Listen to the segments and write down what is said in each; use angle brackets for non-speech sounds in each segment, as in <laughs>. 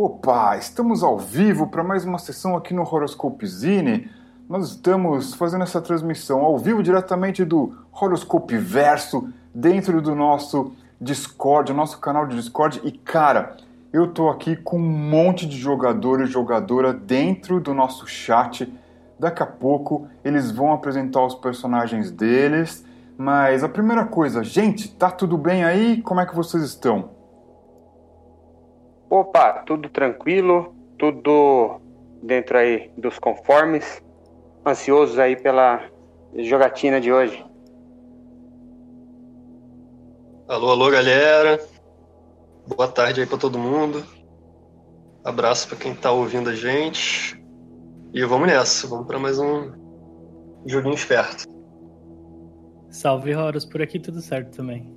Opa, estamos ao vivo para mais uma sessão aqui no Horoscope Zine. Nós estamos fazendo essa transmissão ao vivo diretamente do Horoscope Verso dentro do nosso Discord, nosso canal de Discord. E cara, eu tô aqui com um monte de jogador e jogadora dentro do nosso chat. Daqui a pouco eles vão apresentar os personagens deles. Mas a primeira coisa, gente, tá tudo bem aí? Como é que vocês estão? Opa, tudo tranquilo, tudo dentro aí dos conformes. Ansiosos aí pela jogatina de hoje. Alô, alô, galera. Boa tarde aí para todo mundo. Abraço para quem tá ouvindo a gente. E vamos nessa, vamos para mais um joguinho esperto. Salve Horus, por aqui tudo certo também.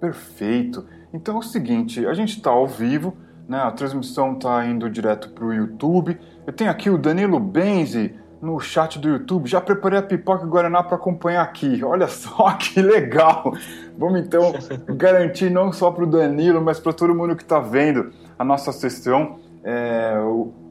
Perfeito. Então é o seguinte, a gente está ao vivo, né? A transmissão está indo direto para o YouTube. Eu tenho aqui o Danilo Benzi no chat do YouTube. Já preparei a pipoca e Guaraná para acompanhar aqui. Olha só <laughs> que legal! Vamos então <laughs> garantir não só para o Danilo, mas para todo mundo que está vendo a nossa sessão é,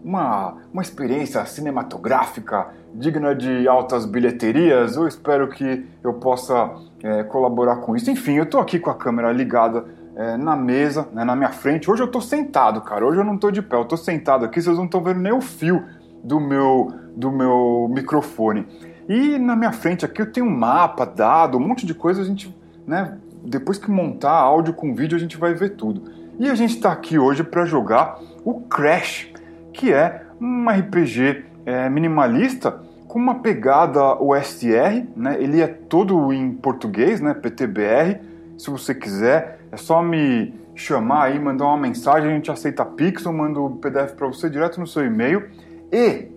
uma, uma experiência cinematográfica digna de altas bilheterias. Eu espero que eu possa é, colaborar com isso. Enfim, eu estou aqui com a câmera ligada é, na mesa, né, na minha frente. Hoje eu estou sentado, cara. Hoje eu não estou de pé, eu estou sentado aqui. Vocês não estão vendo nem o fio do meu, do meu microfone. E na minha frente aqui eu tenho um mapa, dado, um monte de coisa. A gente, né, depois que montar áudio com vídeo, a gente vai ver tudo. E a gente está aqui hoje para jogar o Crash, que é um RPG é, minimalista com uma pegada OSR, né? Ele é todo em português, né? PTBR. Se você quiser, é só me chamar aí, mandar uma mensagem, a gente aceita Pix, eu mando o PDF para você direto no seu e-mail. E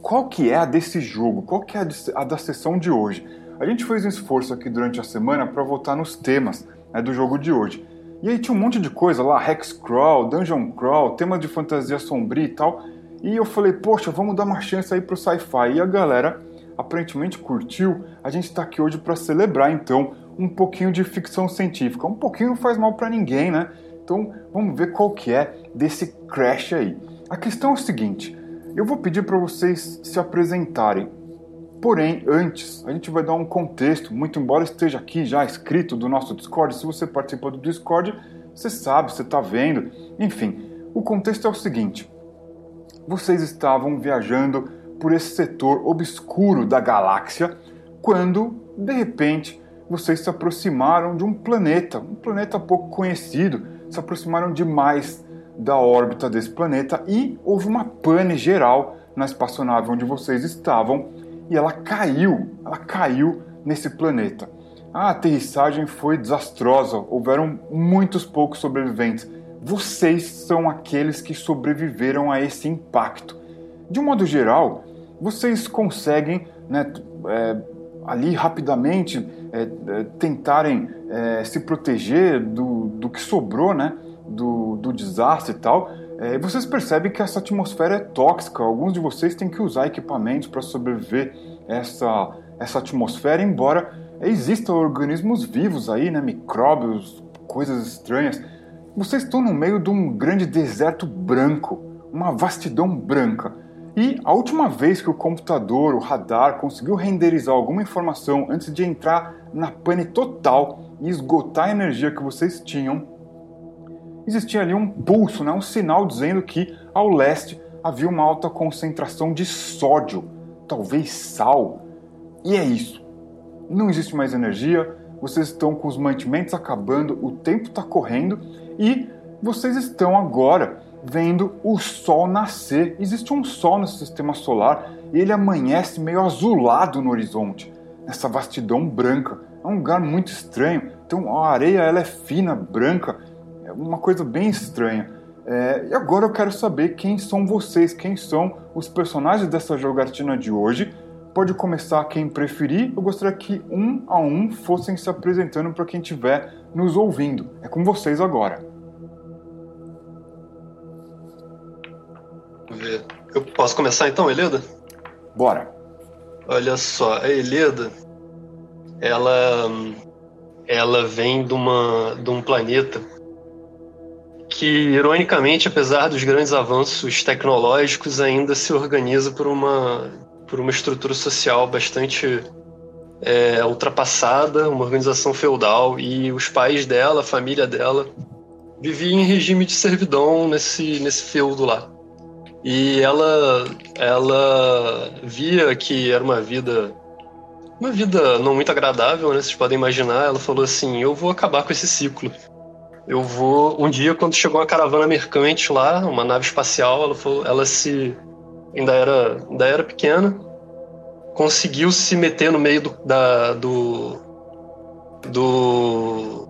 qual que é a desse jogo? Qual que é a, da sessão de hoje? A gente fez um esforço aqui durante a semana para votar nos temas né, do jogo de hoje. E aí tinha um monte de coisa lá, Hex Crawl, Dungeon Crawl, tema de fantasia sombria e tal. E eu falei, poxa, vamos dar uma chance aí pro sci-fi. E a galera aparentemente curtiu. A gente está aqui hoje para celebrar então um pouquinho de ficção científica. Um pouquinho não faz mal para ninguém, né? Então vamos ver qual que é desse crash aí. A questão é o seguinte: eu vou pedir para vocês se apresentarem. Porém, antes, a gente vai dar um contexto, muito embora esteja aqui já escrito do nosso Discord. Se você participa do Discord, você sabe, você está vendo. Enfim, o contexto é o seguinte: vocês estavam viajando por esse setor obscuro da galáxia quando, de repente, vocês se aproximaram de um planeta, um planeta pouco conhecido, se aproximaram demais da órbita desse planeta e houve uma pane geral na espaçonave onde vocês estavam e ela caiu, ela caiu nesse planeta. A aterrissagem foi desastrosa, houveram muitos poucos sobreviventes vocês são aqueles que sobreviveram a esse impacto. De um modo geral, vocês conseguem né, é, ali rapidamente é, é, tentarem é, se proteger do, do que sobrou né, do, do desastre e tal. É, vocês percebem que essa atmosfera é tóxica. Alguns de vocês têm que usar equipamentos para sobreviver essa, essa atmosfera, embora existam organismos vivos aí, né, micróbios, coisas estranhas. Vocês estão no meio de um grande deserto branco, uma vastidão branca. E a última vez que o computador, o radar, conseguiu renderizar alguma informação antes de entrar na pane total e esgotar a energia que vocês tinham, existia ali um pulso, né, um sinal dizendo que ao leste havia uma alta concentração de sódio, talvez sal. E é isso. Não existe mais energia, vocês estão com os mantimentos acabando, o tempo está correndo e vocês estão agora vendo o Sol nascer. Existe um Sol no sistema solar e ele amanhece meio azulado no horizonte, nessa vastidão branca. É um lugar muito estranho. Então a areia ela é fina, branca, é uma coisa bem estranha. É, e agora eu quero saber quem são vocês, quem são os personagens dessa jogatina de hoje. Pode começar quem preferir. Eu gostaria que um a um fossem se apresentando para quem estiver nos ouvindo. É com vocês agora. Eu posso começar então, Eleda? Bora. Olha só, a Eleda, ela ela vem de, uma, de um planeta que, ironicamente, apesar dos grandes avanços tecnológicos, ainda se organiza por uma, por uma estrutura social bastante é, ultrapassada, uma organização feudal, e os pais dela, a família dela, viviam em regime de servidão nesse, nesse feudo lá. E ela, ela via que era uma vida uma vida não muito agradável, né? Vocês podem imaginar. Ela falou assim: eu vou acabar com esse ciclo. Eu vou. Um dia, quando chegou uma caravana mercante lá, uma nave espacial, ela, falou, ela se. Ainda era, ainda era pequena, conseguiu se meter no meio do, da, do, do,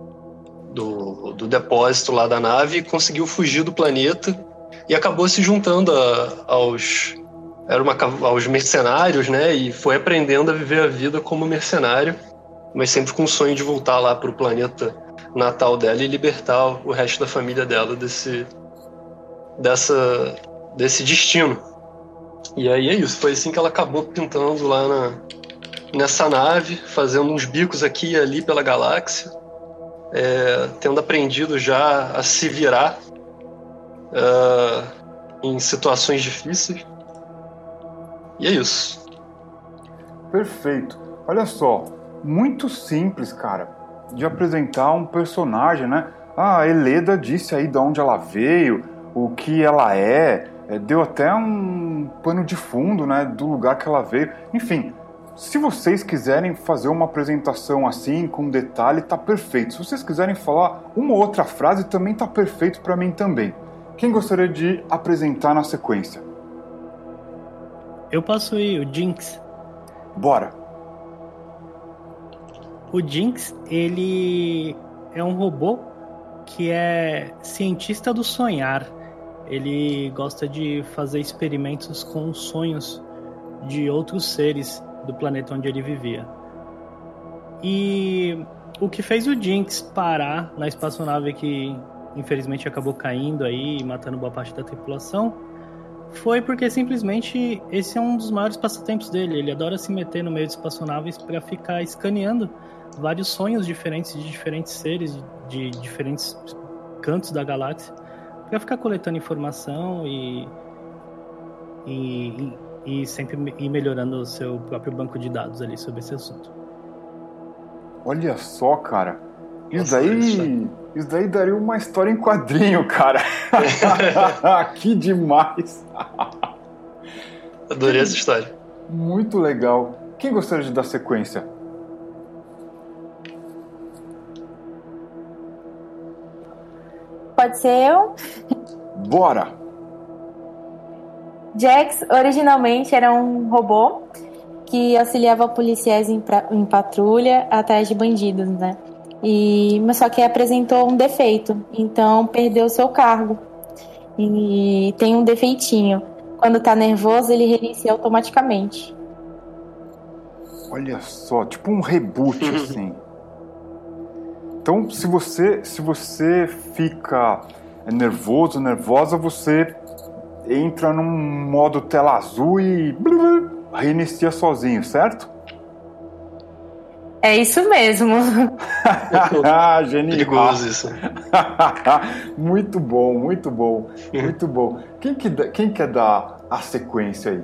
do, do depósito lá da nave e conseguiu fugir do planeta e acabou se juntando a, aos era uma, aos mercenários, né? E foi aprendendo a viver a vida como mercenário, mas sempre com o sonho de voltar lá para o planeta natal dela e libertar o resto da família dela desse dessa desse destino. E aí é isso, foi assim que ela acabou pintando lá na, nessa nave, fazendo uns bicos aqui e ali pela galáxia, é, tendo aprendido já a se virar uh, em situações difíceis. E é isso. Perfeito. Olha só, muito simples, cara, de apresentar um personagem, né? Ah, a Eleda disse aí de onde ela veio, o que ela é, é, deu até um pano de fundo, né, do lugar que ela veio. Enfim, se vocês quiserem fazer uma apresentação assim, com detalhe, tá perfeito. Se vocês quiserem falar uma outra frase, também tá perfeito para mim também. Quem gostaria de apresentar na sequência? Eu posso ir, o Jinx. Bora. O Jinx, ele é um robô que é cientista do sonhar. Ele gosta de fazer experimentos com os sonhos de outros seres do planeta onde ele vivia. E o que fez o Jinx parar na espaçonave que infelizmente acabou caindo aí matando boa parte da tripulação foi porque simplesmente esse é um dos maiores passatempos dele. Ele adora se meter no meio de espaçonaves para ficar escaneando vários sonhos diferentes de diferentes seres de diferentes cantos da galáxia para ficar coletando informação e, e, e sempre ir melhorando o seu próprio banco de dados ali sobre esse assunto. Olha só, cara. Isso daí, isso daí daria uma história em quadrinho, cara. <laughs> que demais. Adorei essa história. Muito legal. Quem gostaria de dar sequência? Pode ser eu? Bora! Jax originalmente era um robô que auxiliava policiais em, pra, em patrulha atrás de bandidos, né? E, mas só que apresentou um defeito, então perdeu seu cargo. E tem um defeitinho. Quando tá nervoso, ele reinicia automaticamente. Olha só, tipo um reboot <laughs> assim. Então, se você se você fica nervoso, nervosa, você entra num modo tela azul e reinicia sozinho, certo? É isso mesmo. <laughs> Genial. Perigoso isso. <laughs> muito bom, muito bom, muito bom. Quem, que, quem quer dar a sequência aí?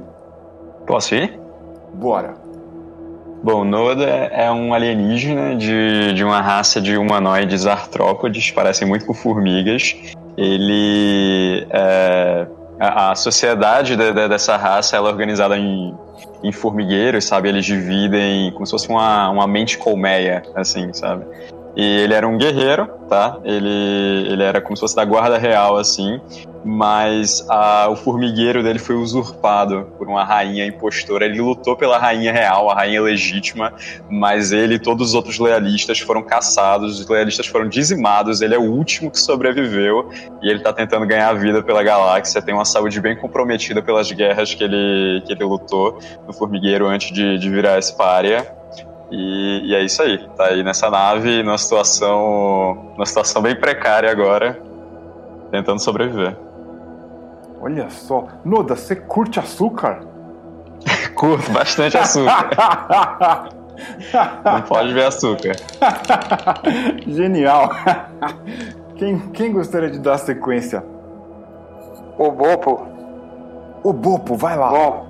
Posso ir? Bora. Bom, Noda é um alienígena de, de uma raça de humanoides artrópodes, parecem muito com formigas. Ele. É, a, a, sociedade de, de, dessa raça é organizada em em formigueiros, sabe? Eles dividem como se fosse uma, uma mente colmeia, assim, sabe? E ele era um guerreiro, tá? Ele, ele era como se fosse da guarda real, assim. Mas a, o formigueiro dele foi usurpado por uma rainha impostora. Ele lutou pela rainha real, a rainha legítima, mas ele e todos os outros lealistas foram caçados, os lealistas foram dizimados. Ele é o último que sobreviveu e ele tá tentando ganhar a vida pela galáxia. Tem uma saúde bem comprometida pelas guerras que ele, que ele lutou no formigueiro antes de, de virar essa párea. E, e, é isso aí. Tá aí nessa nave, numa situação, numa situação bem precária agora, tentando sobreviver. Olha só. Noda, você curte açúcar? <laughs> Curto bastante açúcar. Não pode ver açúcar. <laughs> Genial. Quem, quem gostaria de dar sequência? O Bopo. O Bopo, vai lá. Bom,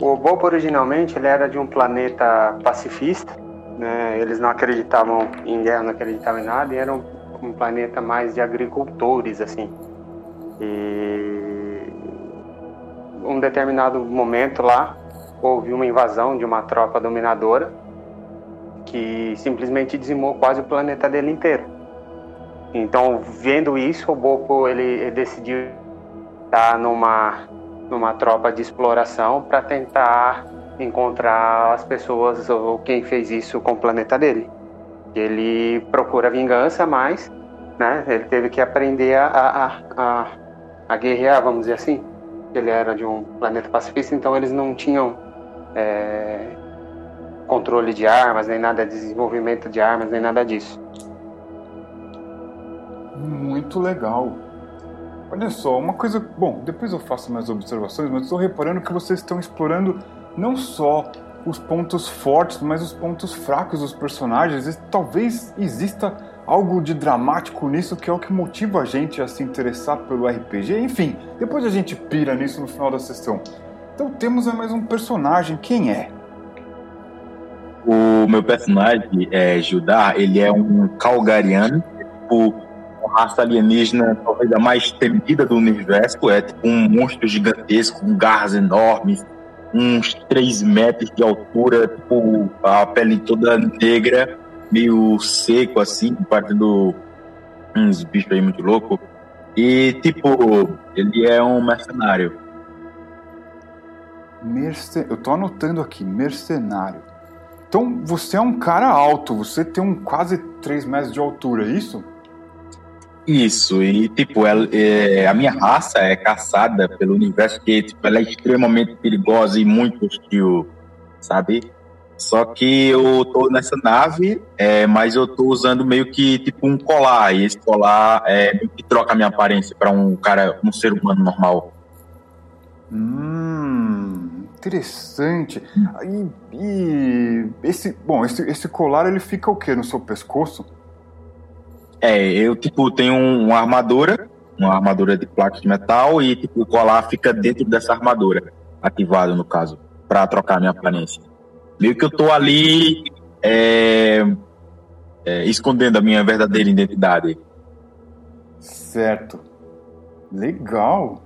o Bopo originalmente ele era de um planeta pacifista. Né? Eles não acreditavam em guerra, não acreditavam em nada. E era um, um planeta mais de agricultores, assim. E um determinado momento lá houve uma invasão de uma tropa dominadora que simplesmente dizimou quase o planeta dele inteiro. Então, vendo isso, o Bopo ele, ele decidiu estar numa numa tropa de exploração para tentar encontrar as pessoas ou quem fez isso com o planeta dele. Ele procura vingança, mas né, ele teve que aprender a, a, a, a guerrear, vamos dizer assim. Ele era de um planeta pacifista, então eles não tinham é, controle de armas, nem nada, desenvolvimento de armas, nem nada disso. Muito legal. Olha só, uma coisa. Bom, depois eu faço mais observações, mas estou reparando que vocês estão explorando não só os pontos fortes, mas os pontos fracos dos personagens. E talvez exista algo de dramático nisso que é o que motiva a gente a se interessar pelo RPG. Enfim, depois a gente pira nisso no final da sessão. Então temos mais um personagem. Quem é? O meu personagem é Judar, ele é um calgariano, tipo raça alienígena talvez a mais temida do universo. É tipo um monstro gigantesco, com garras enormes, uns 3 metros de altura, tipo, a pele toda negra, meio seco assim, parecendo uns bichos aí muito loucos. E, tipo, ele é um mercenário. Merce... Eu tô anotando aqui, mercenário. Então, você é um cara alto, você tem um quase 3 metros de altura, é isso? Isso, e tipo, ela, é, a minha raça é caçada pelo universo que tipo, ela é extremamente perigosa e muito hostil, sabe? Só que eu tô nessa nave, é, mas eu tô usando meio que tipo um colar, e esse colar é meio que troca a minha aparência para um cara, um ser humano normal. Hum, interessante. E, e esse, bom, esse, esse colar ele fica o que no seu pescoço? É, eu, tipo, tenho uma armadura, uma armadura de placa de metal, e, tipo, o colar fica dentro dessa armadura, ativado, no caso, para trocar minha aparência. Meio que eu tô ali é, é, escondendo a minha verdadeira identidade. Certo. Legal.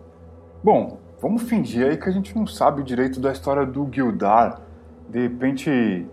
Bom, vamos fingir aí que a gente não sabe direito da história do Gildar. De repente,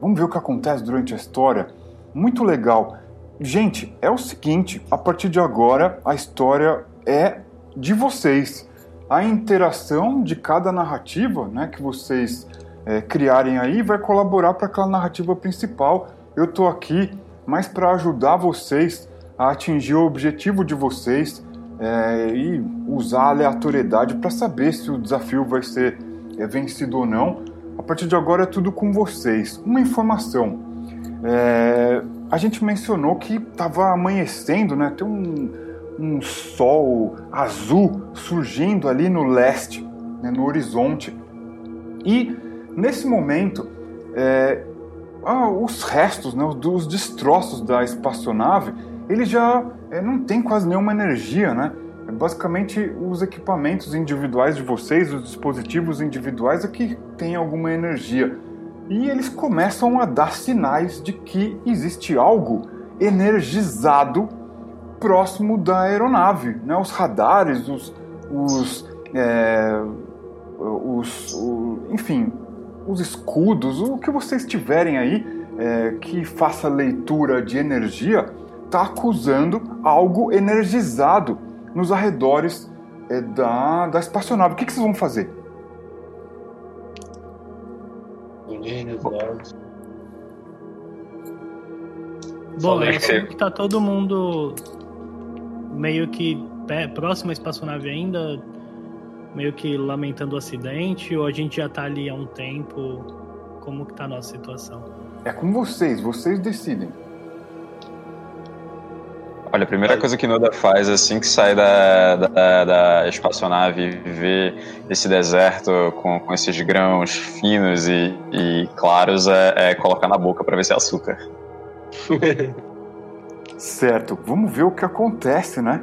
vamos ver o que acontece durante a história. Muito legal. Gente, é o seguinte: a partir de agora a história é de vocês. A interação de cada narrativa né, que vocês é, criarem aí vai colaborar para aquela narrativa principal. Eu estou aqui mais para ajudar vocês a atingir o objetivo de vocês é, e usar a aleatoriedade para saber se o desafio vai ser é, vencido ou não. A partir de agora é tudo com vocês. Uma informação. É, a gente mencionou que estava amanhecendo, né? Tem um, um sol azul surgindo ali no leste, né? no horizonte. E nesse momento, é, ah, os restos, né? os destroços da espaçonave, ele já é, não tem quase nenhuma energia, né? É basicamente os equipamentos individuais de vocês, os dispositivos individuais é que têm alguma energia e eles começam a dar sinais de que existe algo energizado próximo da aeronave. Né? Os radares, os, os, é, os o, enfim, os escudos, o que vocês tiverem aí é, que faça leitura de energia, está acusando algo energizado nos arredores é, da, da espaçonave. O que, que vocês vão fazer? Bom, é que tá todo mundo meio que próximo à espaçonave ainda, meio que lamentando o acidente, ou a gente já tá ali há um tempo? Como que tá a nossa situação? É com vocês, vocês decidem. Olha, a primeira coisa que Noda faz assim que sai da, da, da espaçonave e vê esse deserto com, com esses grãos finos e, e claros é, é, colocar na boca para ver se é açúcar. <laughs> certo, vamos ver o que acontece, né?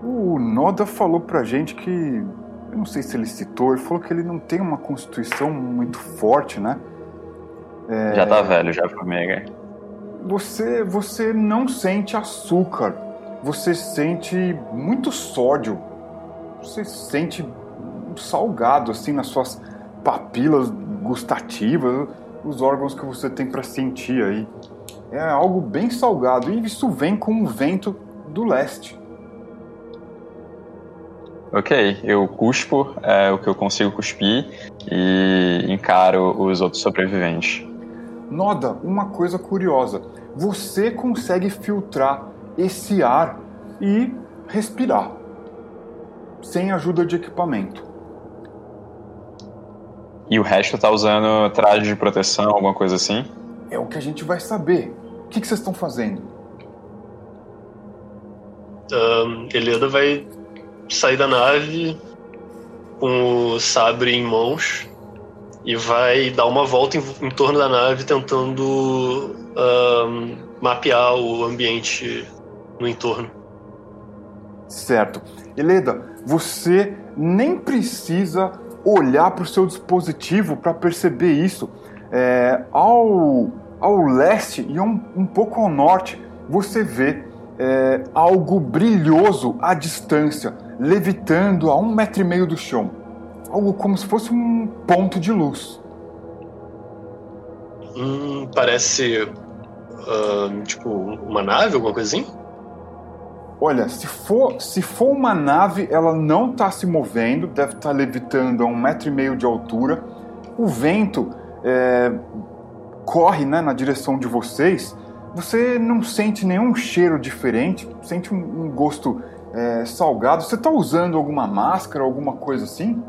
O Noda falou pra gente que. Eu não sei se ele citou, ele falou que ele não tem uma constituição muito forte, né? É... Já tá velho, já, formiga você, você não sente açúcar, você sente muito sódio, você sente salgado assim nas suas papilas gustativas, os órgãos que você tem para sentir aí. É algo bem salgado e isso vem com o vento do leste. Ok, eu cuspo é, o que eu consigo cuspir e encaro os outros sobreviventes. Noda, uma coisa curiosa você consegue filtrar esse ar e respirar sem ajuda de equipamento. E o resto tá usando traje de proteção, alguma coisa assim? É o que a gente vai saber. O que, vocês estão fazendo? Um, Eleda vai sair da nave com o sabre em mãos e vai dar uma volta em, em torno da nave tentando um, mapear o ambiente no entorno. Certo. Eleda, você nem precisa olhar para o seu dispositivo para perceber isso. É, ao, ao leste e um, um pouco ao norte, você vê é, algo brilhoso à distância, levitando a um metro e meio do chão. Algo como se fosse um ponto de luz. Hum, parece uh, tipo, uma nave, alguma coisa assim? Olha, se for, se for uma nave, ela não está se movendo, deve estar tá levitando a um metro e meio de altura. O vento é, corre né, na direção de vocês. Você não sente nenhum cheiro diferente, sente um, um gosto é, salgado. Você está usando alguma máscara, alguma coisa assim?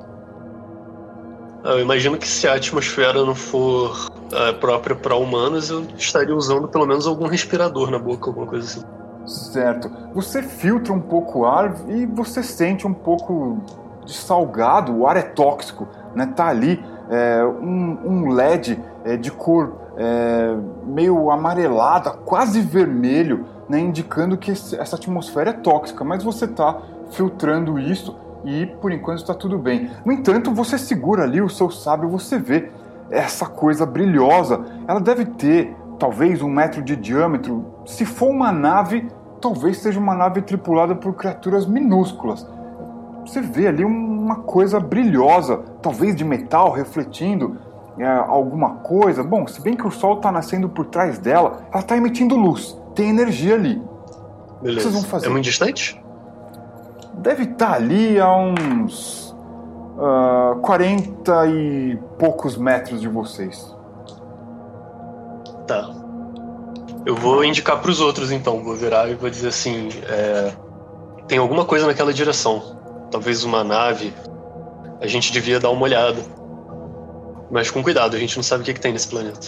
Eu imagino que se a atmosfera não for uh, própria para humanos, eu estaria usando pelo menos algum respirador na boca, alguma coisa assim. Certo. Você filtra um pouco o ar e você sente um pouco de salgado, o ar é tóxico, né? Tá ali é, um, um, LED é, de cor é, meio amarelada, quase vermelho, né? indicando que esse, essa atmosfera é tóxica, mas você está filtrando isso e por enquanto está tudo bem. No entanto, você segura ali o seu sábio, você vê essa coisa brilhosa. Ela deve ter talvez um metro de diâmetro. Se for uma nave, talvez seja uma nave tripulada por criaturas minúsculas. Você vê ali uma coisa brilhosa, talvez de metal refletindo é, alguma coisa. Bom, se bem que o sol está nascendo por trás dela, ela está emitindo luz, tem energia ali. Beleza. O que vocês vão fazer? É muito distante? Deve estar tá ali a uns uh, ah, 40 e poucos metros de vocês. Tá. Eu vou indicar para os outros então. Vou virar e vou dizer assim: é, tem alguma coisa naquela direção. Talvez uma nave. A gente devia dar uma olhada. Mas com cuidado, a gente não sabe o que, que tem nesse planeta.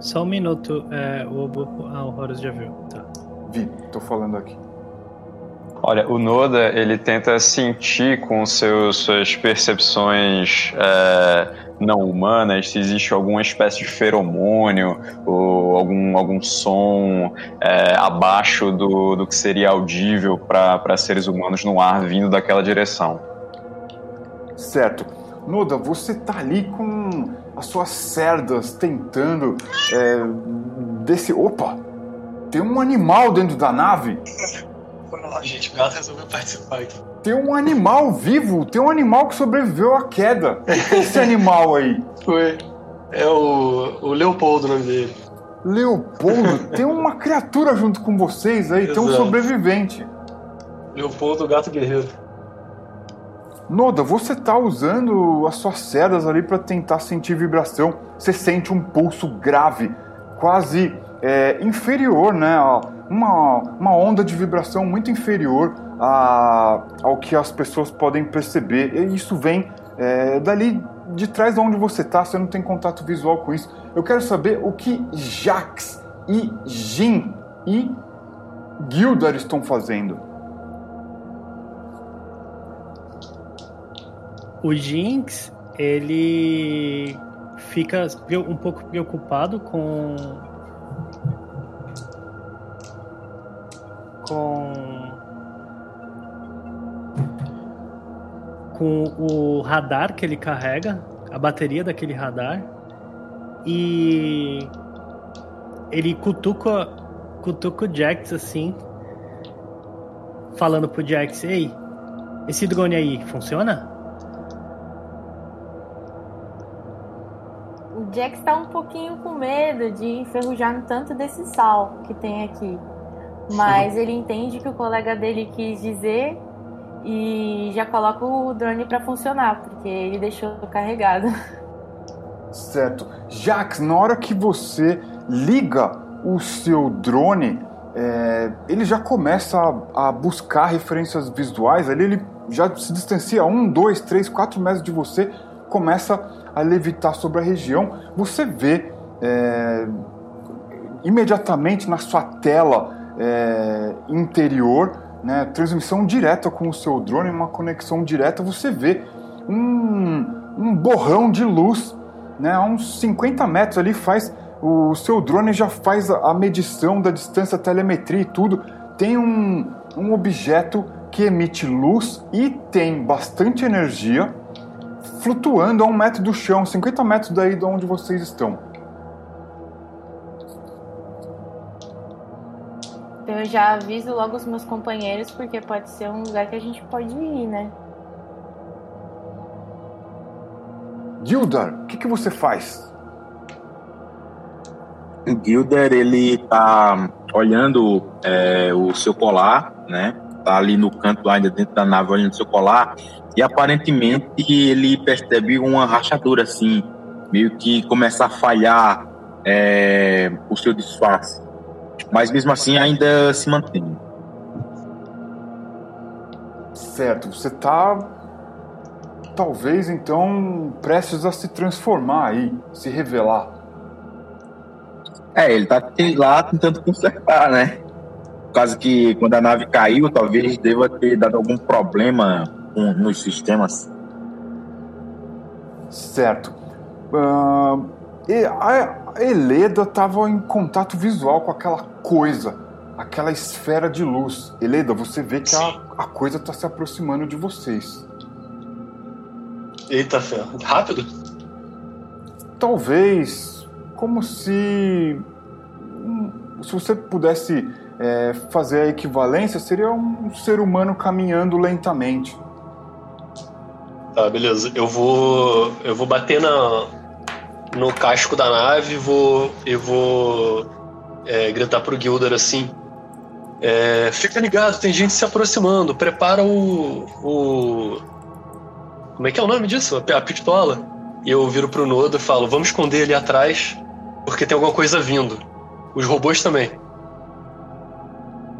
Só um minuto, é, o, ah, o Horus já viu. Tá. Vi, tô falando aqui. Olha, o Noda ele tenta sentir com seus, suas percepções é, não humanas se existe alguma espécie de feromônio ou algum, algum som é, abaixo do, do que seria audível para seres humanos no ar vindo daquela direção. Certo. Noda, você tá ali com as suas cerdas tentando é, desse. Opa! Tem um animal dentro da nave! Gente, o gato resolveu participar aqui. Tem um animal vivo, tem um animal que sobreviveu à queda. Esse animal aí. <laughs> Foi. É o, o Leopoldo o nome dele. Leopoldo? tem uma criatura junto com vocês aí, Exato. tem um sobrevivente. Leopoldo, gato guerreiro. Noda, você tá usando as suas cerdas ali para tentar sentir vibração. Você sente um pulso grave, quase é, inferior, né? uma, uma onda de vibração muito inferior a, ao que as pessoas podem perceber. E isso vem é, dali de trás de onde você está, você não tem contato visual com isso. Eu quero saber o que Jax e Jin e Gildar estão fazendo? O Jinx, ele fica um pouco preocupado com com com o radar que ele carrega, a bateria daquele radar e ele cutuca cutuca o Jax assim, falando pro Jax, ei, esse drone aí funciona? O Jax tá um pouquinho com medo de enferrujar no tanto desse sal que tem aqui. Mas ele entende que o colega dele quis dizer e já coloca o drone para funcionar, porque ele deixou carregado. Certo. Jax, na hora que você liga o seu drone, é, ele já começa a, a, buscar referências visuais. Ali ele já se distancia um, dois, três, quatro metros de você, começa a levitar sobre a região. Você vê é, imediatamente na sua tela é, interior, né, transmissão direta com o seu drone, uma conexão direta, você vê um, um borrão de luz né, a uns 50 metros ali, faz o seu drone já faz a medição da distância, telemetria e tudo. Tem um, um objeto que emite luz e tem bastante energia flutuando a um metro do chão, 50 metros daí de onde vocês estão. Então eu já aviso logo os meus companheiros, porque pode ser um lugar que a gente pode ir, né? Gildar, o que, que você faz? O Gilder, ele tá olhando é, o seu colar, né? Tá ali no canto ainda dentro da nave olhando o seu colar e aparentemente ele percebe uma rachadura assim, meio que começa a falhar é, o seu disfarce. Mas mesmo assim ainda se mantém. Certo, você tá talvez então prestes a se transformar aí, se revelar. É, ele tá lá tentando consertar, né? Por causa que quando a nave caiu, talvez deva ter dado algum problema nos sistemas. Certo. Uh, a Eleda estava em contato visual com aquela coisa, aquela esfera de luz. Eleda, você vê que a, a coisa está se aproximando de vocês. Eita ferro. Rápido? Talvez como se. Se você pudesse é, fazer a equivalência, seria um ser humano caminhando lentamente. Tá, beleza. Eu vou. Eu vou bater na, no casco da nave e vou. Eu vou é, gritar pro Gildar assim. É, fica ligado, tem gente se aproximando. Prepara o, o, como é que é o nome disso? A pistola. E eu viro pro Nodo e falo: vamos esconder ali atrás, porque tem alguma coisa vindo. Os robôs também.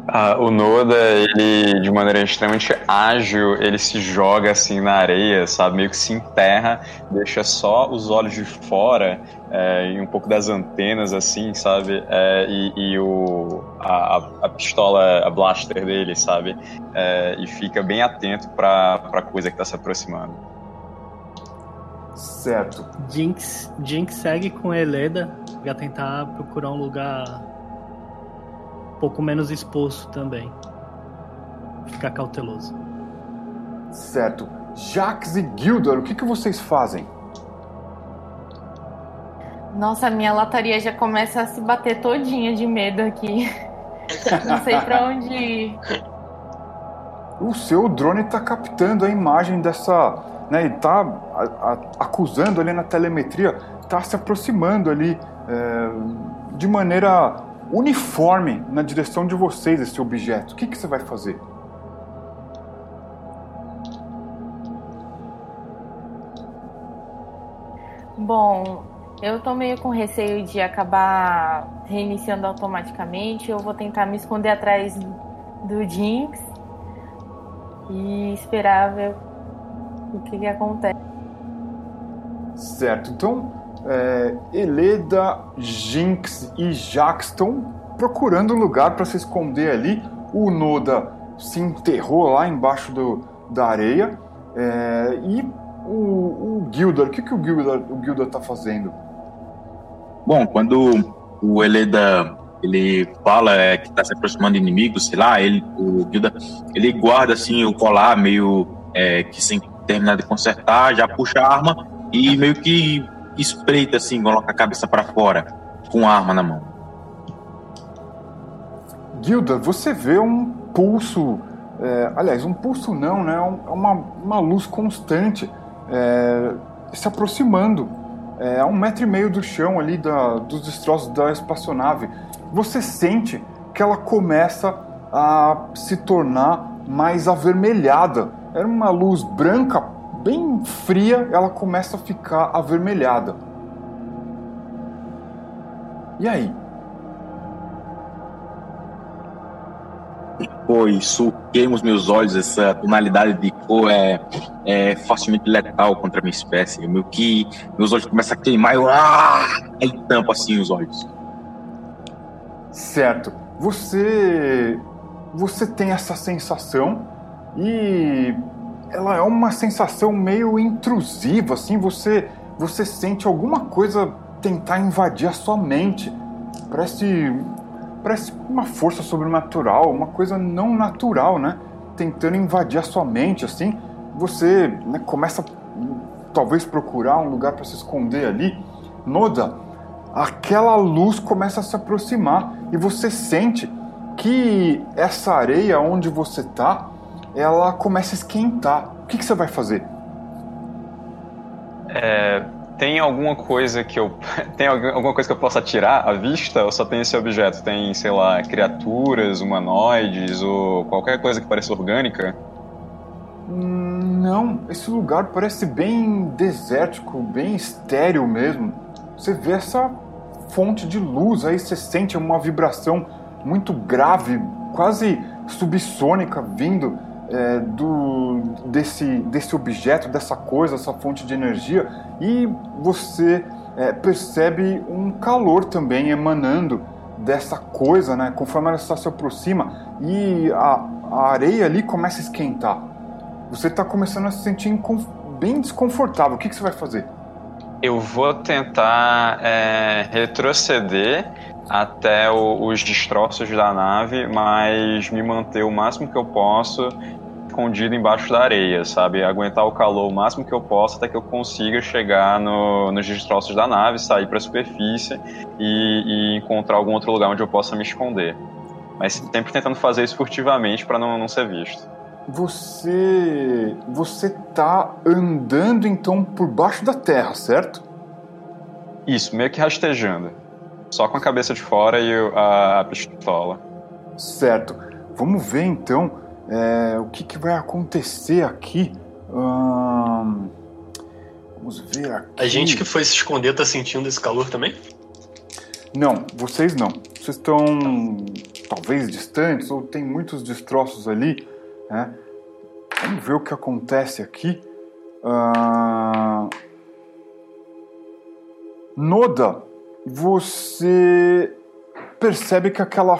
Ah, o Noda, ele, de maneira extremamente ágil, ele se joga assim na areia, sabe? Meio que se enterra, deixa só os olhos de fora é, e um pouco das antenas, assim, sabe? É, e, e o, a, a, pistola, a blaster dele, sabe? É, e fica bem atento pra, pra coisa que tá se aproximando. Certo. Jinx, Jinx segue com Eleda pra tentar procurar um lugar pouco menos exposto também. Ficar cauteloso. Certo. Jax e Gildor, o que, que vocês fazem? Nossa, minha lataria já começa a se bater todinha de medo aqui. <laughs> Não sei pra onde ir. O seu drone tá captando a imagem dessa né, e tá a, a, acusando ali na telemetria, tá se aproximando ali é, de maneira uniforme na direção de vocês esse objeto. O que, que você vai fazer? Bom, eu tô meio com receio de acabar reiniciando automaticamente. Eu vou tentar me esconder atrás do Jinx e esperar ver o que, que acontece. Certo, então é, Eleda, Jinx e estão procurando um lugar para se esconder ali. O Noda se enterrou lá embaixo do, da areia. É, e o, o Gildor, o que, que o Gildor, o Gildor tá fazendo? Bom, quando o Eleda ele fala é, que está se aproximando de inimigos, sei lá, ele, o Gilda, ele guarda assim o colar meio é, que sem terminar de consertar, já puxa a arma e meio que espreita assim, coloca a cabeça para fora com a arma na mão. Gilda, você vê um pulso, é, aliás, um pulso não, né? É uma, uma luz constante é, se aproximando é, a um metro e meio do chão ali da, dos destroços da espaçonave você sente que ela começa a se tornar mais avermelhada. Era uma luz branca, bem fria, ela começa a ficar avermelhada. E aí? Pô, isso queima os meus olhos, essa tonalidade de cor é, é facilmente letal contra a minha espécie. Meu que meus olhos começam a queimar, eu ah, aí tampo assim os olhos. Certo. Você você tem essa sensação e ela é uma sensação meio intrusiva, assim, você você sente alguma coisa tentar invadir a sua mente. Parece parece uma força sobrenatural, uma coisa não natural, né? Tentando invadir a sua mente, assim. Você né, começa talvez procurar um lugar para se esconder ali. Noda, aquela luz começa a se aproximar e você sente que essa areia onde você está, ela começa a esquentar. O que, que você vai fazer? É, tem alguma coisa que eu <laughs> tem alguma coisa que eu possa tirar à vista ou só tem esse objeto? Tem, sei lá, criaturas, humanoides ou qualquer coisa que pareça orgânica? Não, esse lugar parece bem desértico, bem estéril mesmo. Você vê essa fonte de luz, aí você sente uma vibração muito grave, quase subsônica, vindo é, do, desse, desse objeto, dessa coisa, essa fonte de energia, e você é, percebe um calor também emanando dessa coisa, né? Conforme ela se aproxima e a, a areia ali começa a esquentar. Você está começando a se sentir bem desconfortável. O que, que você vai fazer? Eu vou tentar é, retroceder até o, os destroços da nave, mas me manter o máximo que eu posso escondido embaixo da areia, sabe? Aguentar o calor o máximo que eu posso até que eu consiga chegar no, nos destroços da nave, sair para a superfície e, e, encontrar algum outro lugar onde eu possa me esconder. Mas sempre tentando fazer isso furtivamente para não, não ser visto. Você. Você tá andando então por baixo da terra, certo? Isso, meio que rastejando. Só com a cabeça de fora e a, a pistola. Certo. Vamos ver então é, o que, que, vai acontecer aqui. Hum, vamos ver aqui. A gente que foi se esconder tá sentindo esse calor também? Não, vocês não. Vocês estão talvez distantes ou tem muitos destroços ali. Né? Vamos ver o que acontece aqui. Noda, você percebe que aquela,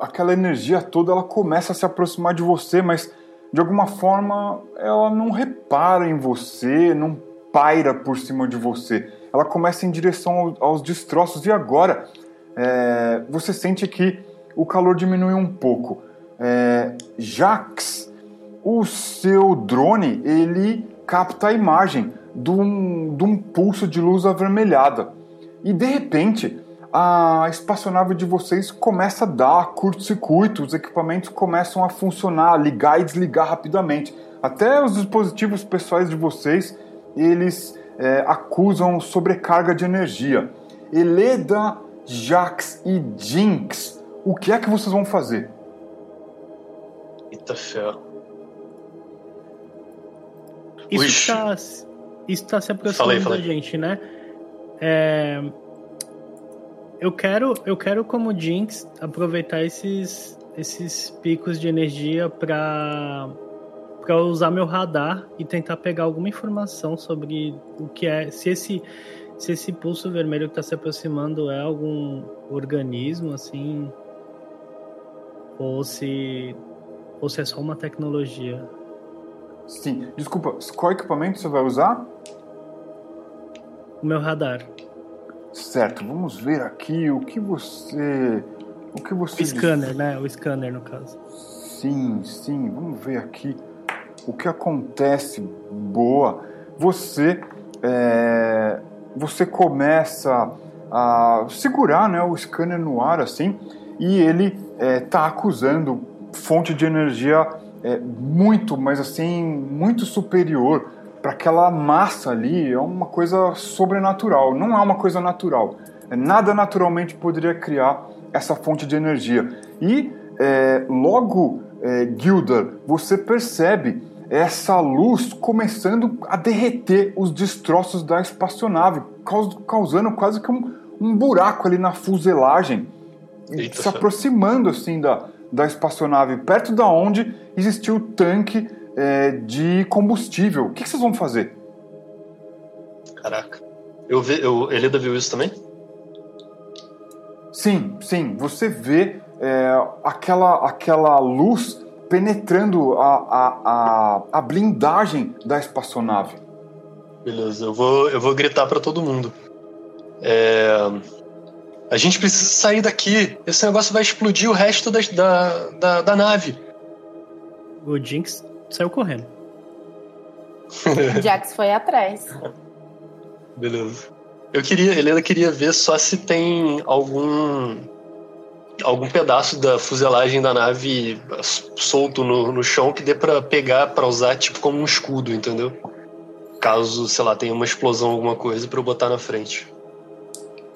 aquela energia toda ela começa a se aproximar de você, mas de alguma forma ela não repara em você, não paira por cima de você. Ela começa em direção aos destroços e agora é, você sente que o calor diminui um pouco. É, Jax o seu drone ele capta a imagem de um, de um pulso de luz avermelhada. E de repente, a espaçonave de vocês começa a dar curto-circuito, os equipamentos começam a funcionar, ligar e desligar rapidamente. Até os dispositivos pessoais de vocês, eles é, acusam sobrecarga de energia. Eleda, Jax e Jinx, o que é que vocês vão fazer? Eita ferro. Isso está isso tá se aproximando falei, falei. da gente, né? É, eu quero, eu quero como Jinx aproveitar esses, esses picos de energia para para usar meu radar e tentar pegar alguma informação sobre o que é, se esse se esse pulso vermelho que está se aproximando é algum organismo assim ou se ou se é só uma tecnologia. Sim, desculpa, qual equipamento você vai usar? O meu radar. Certo, vamos ver aqui o que você. O que você. O scanner, né? O scanner, no caso. Sim, sim, vamos ver aqui o que acontece. Boa. Você. É, você começa a segurar né, o scanner no ar assim e ele está é, acusando fonte de energia é, muito, mas assim, muito superior para aquela massa ali. É uma coisa sobrenatural, não é uma coisa natural. É, nada naturalmente poderia criar essa fonte de energia. E é, logo, é, Gilder, você percebe essa luz começando a derreter os destroços da espaçonave, causando quase que um, um buraco ali na fuselagem, Eita se aproximando assim da, da espaçonave, perto da onde existia o tanque é, de combustível. O que, que, vocês vão fazer? Caraca. Eu vi, eu, Elida viu isso também? Sim, sim. Você vê é, aquela, aquela luz penetrando a, a, a, a, blindagem da espaçonave. Beleza, eu vou, eu vou gritar para todo mundo. É, a gente precisa sair daqui. Esse negócio vai explodir o resto da, da, da, da nave. O Jinx saiu correndo. o <laughs> Jax foi atrás. Beleza. Eu queria, Helena queria ver só se tem algum algum pedaço da fuselagem da nave solto no, no chão que dê para pegar para usar tipo como um escudo, entendeu? Caso, sei lá, tenha uma explosão alguma coisa para eu botar na frente.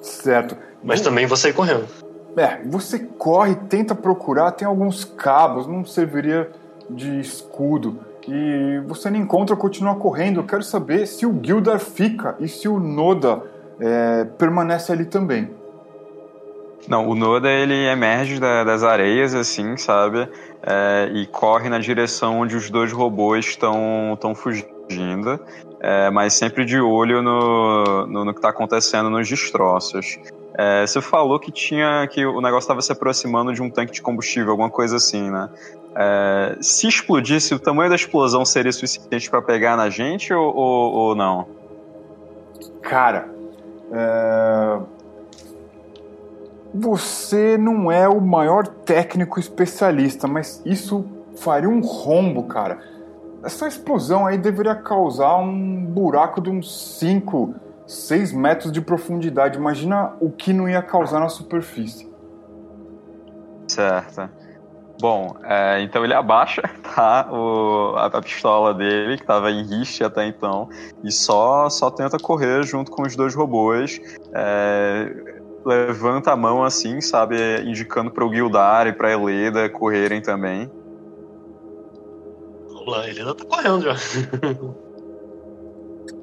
Certo. Mas também vou sair correndo. É, você corre, tenta procurar, tem alguns cabos, não serviria de escudo. E você não encontra, continua correndo. Eu quero saber se o Gildar fica e se o Noda é, permanece ali também. Não, o Noda ele emerge da, das areias, assim, sabe? É, e corre na direção onde os dois robôs estão fugindo, é, mas sempre de olho no, no, no que está acontecendo nos destroços. É, você falou que tinha que o negócio estava se aproximando de um tanque de combustível, alguma coisa assim, né? É, se explodisse, o tamanho da explosão seria suficiente para pegar na gente ou, ou, ou não? Cara, é... você não é o maior técnico especialista, mas isso faria um rombo, cara. Essa explosão aí deveria causar um buraco de uns 5, 6 metros de profundidade. Imagina o que não ia causar na superfície. Certo. Bom, é, então ele abaixa <laughs> tá, o, a, a, pistola dele, que estava em riste até então, e só, só tenta correr junto com os dois robôs. É, levanta a mão assim, sabe, indicando para o Gildar e para a Eleda correrem também. Vamos lá, a Eleda tá correndo já. <laughs>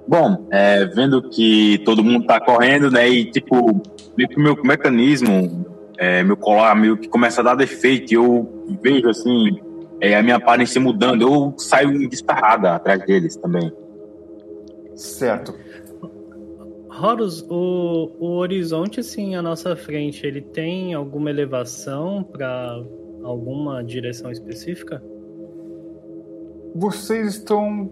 Bom, é, vendo que todo mundo tá correndo, né, e tipo, meio que o meu mecanismo, é, meu colar meio que começa a dar defeito, e eu vejo assim, é, a minha aparência mudando, eu saio disparada atrás deles também. Certo. Horus, o, o horizonte assim à nossa frente, ele tem alguma elevação para alguma direção específica? Vocês estão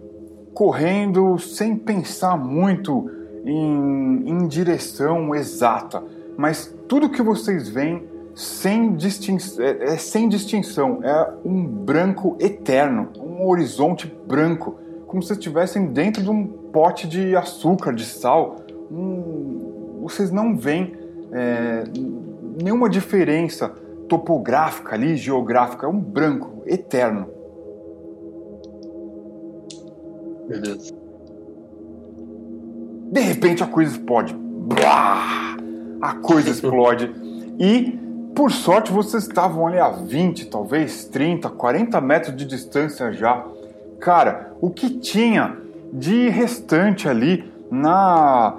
correndo sem pensar muito em, em direção exata, mas tudo que vocês veem sem, distinção, é, é sem distinção, é um branco eterno, um horizonte branco, como se estivessem dentro de um pote de açúcar, de sal. Um, vocês não veem é, nenhuma diferença topográfica ali, geográfica, é um branco eterno. Beleza. De repente a coisa explode. Blá! A coisa explode. <laughs> E por sorte, vocês estavam ali a 20, talvez 30, 40 metros de distância já. Cara, o que tinha de restante ali na,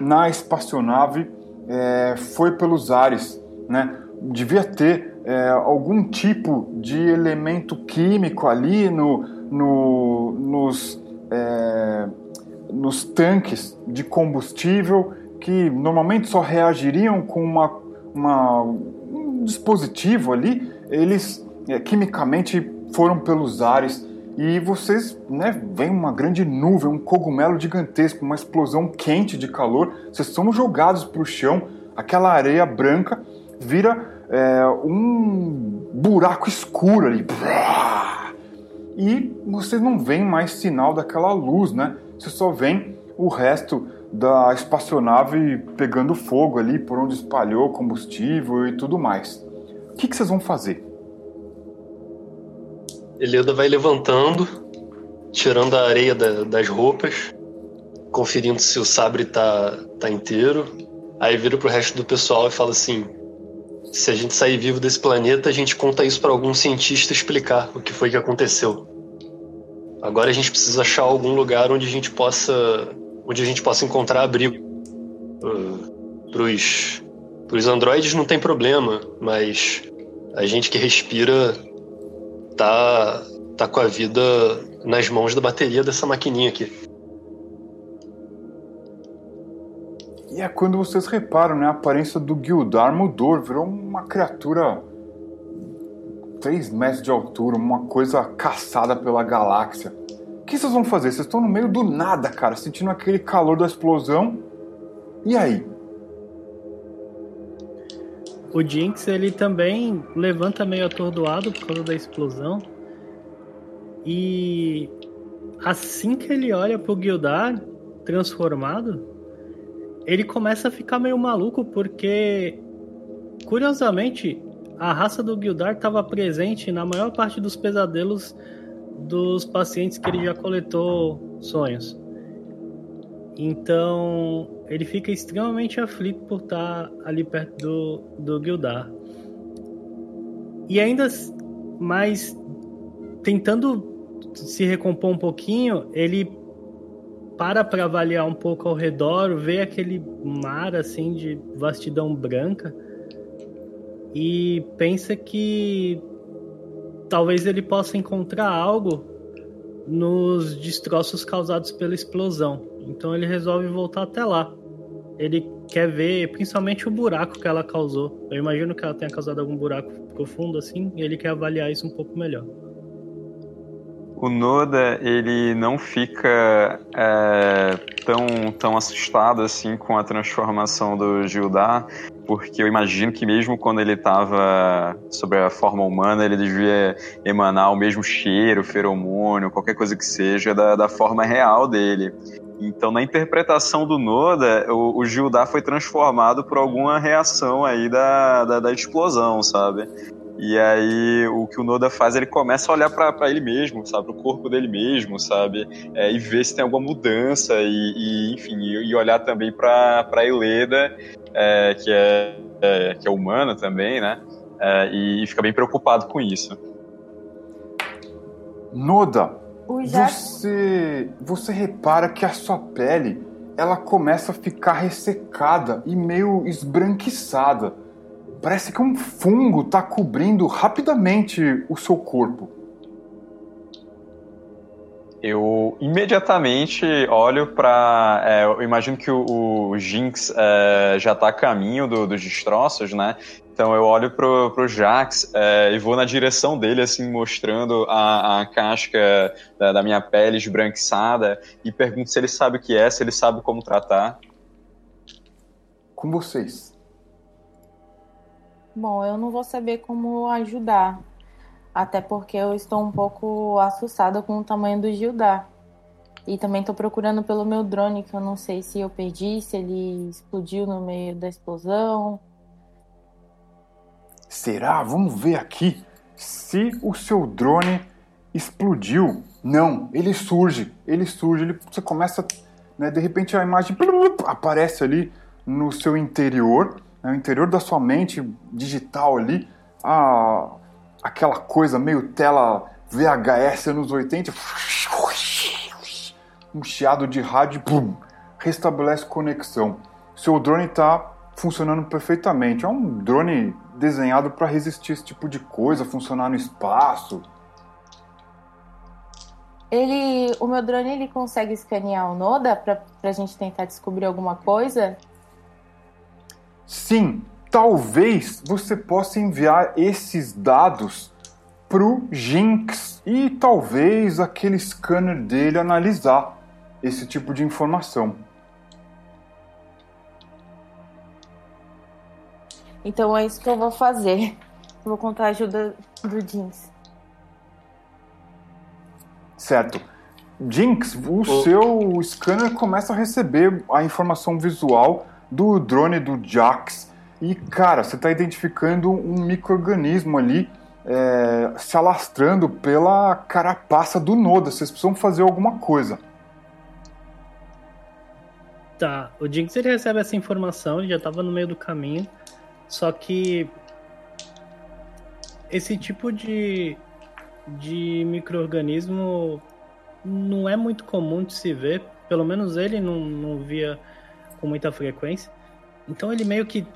na espaçonave é, foi pelos ares, né? Devia ter é, algum tipo de elemento químico ali no, no, nos, é, nos tanques de combustível que normalmente só reagiriam com uma, uma dispositivo ali, eles é, quimicamente foram pelos ares. E vocês, né, vem uma grande nuvem, um cogumelo gigantesco, uma explosão quente de calor, vocês são jogados para o chão, aquela areia branca vira é, um buraco escuro ali. E vocês não veem mais sinal daquela luz, né? Você só vê o resto da espaçonave pegando fogo ali por onde espalhou combustível e tudo mais. O que, que vocês vão fazer? Eleda vai levantando, tirando a areia da, das roupas, conferindo se o sabre tá, tá inteiro. Aí vira pro resto do pessoal e fala assim: se a gente sair vivo desse planeta, a gente conta isso para algum cientista explicar o que foi que aconteceu. Agora a gente precisa achar algum lugar onde a gente possa, onde a gente possa encontrar abrigo. Uh, pros, pros androides não tem problema, mas a gente que respira tá, tá com a vida nas mãos da bateria dessa maquininha aqui. E é quando vocês reparam, né? A aparência do Gildar mudou, virou uma criatura 3 metros de altura, uma coisa caçada pela galáxia. O que vocês vão fazer? Vocês estão no meio do nada, cara, sentindo aquele calor da explosão. E aí? O Jinx ele também levanta meio atordoado por causa da explosão. E assim que ele olha pro Gildar transformado, ele começa a ficar meio maluco porque curiosamente a raça do Gildar estava presente na maior parte dos pesadelos dos pacientes que ele já coletou sonhos. Então, ele fica extremamente aflito por estar ali perto do, do Gildar. E ainda mais tentando se recompor um pouquinho, ele para para avaliar um pouco ao redor, vê aquele mar assim de vastidão branca e pensa que talvez ele possa encontrar algo nos destroços causados pela explosão. Então ele resolve voltar até lá. Ele quer ver principalmente o buraco que ela causou. Eu imagino que ela tenha causado algum buraco profundo assim, e ele quer avaliar isso um pouco melhor. O Noda, ele não fica é, tão, tão assustado assim com a transformação do Gildar, porque eu imagino que mesmo quando ele estava sobre a forma humana, ele devia emanar o mesmo cheiro, feromônio, qualquer coisa que seja, da, da forma real dele. Então, na interpretação do Noda, o, o Gildar foi transformado por alguma reação aí da, da, da explosão, sabe? E aí o que o Noda faz, ele começa a olhar para ele mesmo, sabe, para o corpo dele mesmo, sabe, é, e ver se tem alguma mudança e, e enfim, e, e olhar também para para Eleda, é, que é, é, que é humana também, né, é, e fica bem preocupado com isso. Noda, você você repara que a sua pele ela começa a ficar ressecada e meio esbranquiçada Parece que um fungo está cobrindo rapidamente o seu corpo. Eu imediatamente olho para. É, eu imagino que o, o Jinx é, já está a caminho do, dos destroços, né? Então eu olho pro, pro Jax é, e vou na direção dele, assim, mostrando a, a casca da, da, minha pele esbranquiçada e pergunto se ele sabe o que é, se ele sabe como tratar. Com vocês. Bom, eu não vou saber como ajudar. Até porque eu estou um pouco assustada com o tamanho do Gildar. E também estou procurando pelo meu drone, que eu não sei se eu perdi, se ele explodiu no meio da explosão. Será? Vamos ver aqui se o seu drone explodiu. Não, ele surge, ele surge, ele, você começa, né, de repente a imagem aparece ali no seu interior no interior da sua mente digital ali, a, aquela coisa meio tela VHS anos 80, um chiado de rádio, pum, restabelece conexão. Seu drone está funcionando perfeitamente. É um drone desenhado para resistir esse tipo de coisa, funcionar no espaço. Ele, o meu drone ele consegue escanear o Noda para a gente tentar descobrir alguma coisa? Sim, talvez você possa enviar esses dados pro Jinx e talvez aquele scanner dele analisar esse tipo de informação. Então é isso que eu vou fazer. Eu vou contar a ajuda do Jinx. Certo. Jinx, o seu scanner começa a receber a informação visual do drone do Jax. E, cara, você está identificando um microorganismo ali é, se alastrando pela carapaça do Noda. Vocês precisam fazer alguma coisa. Tá, o Jinx ele recebe essa informação, ele já estava no meio do caminho. Só que esse tipo de, de microorganismo não é muito comum de se ver. Pelo menos ele não, não via com muita frequência. Então ele meio que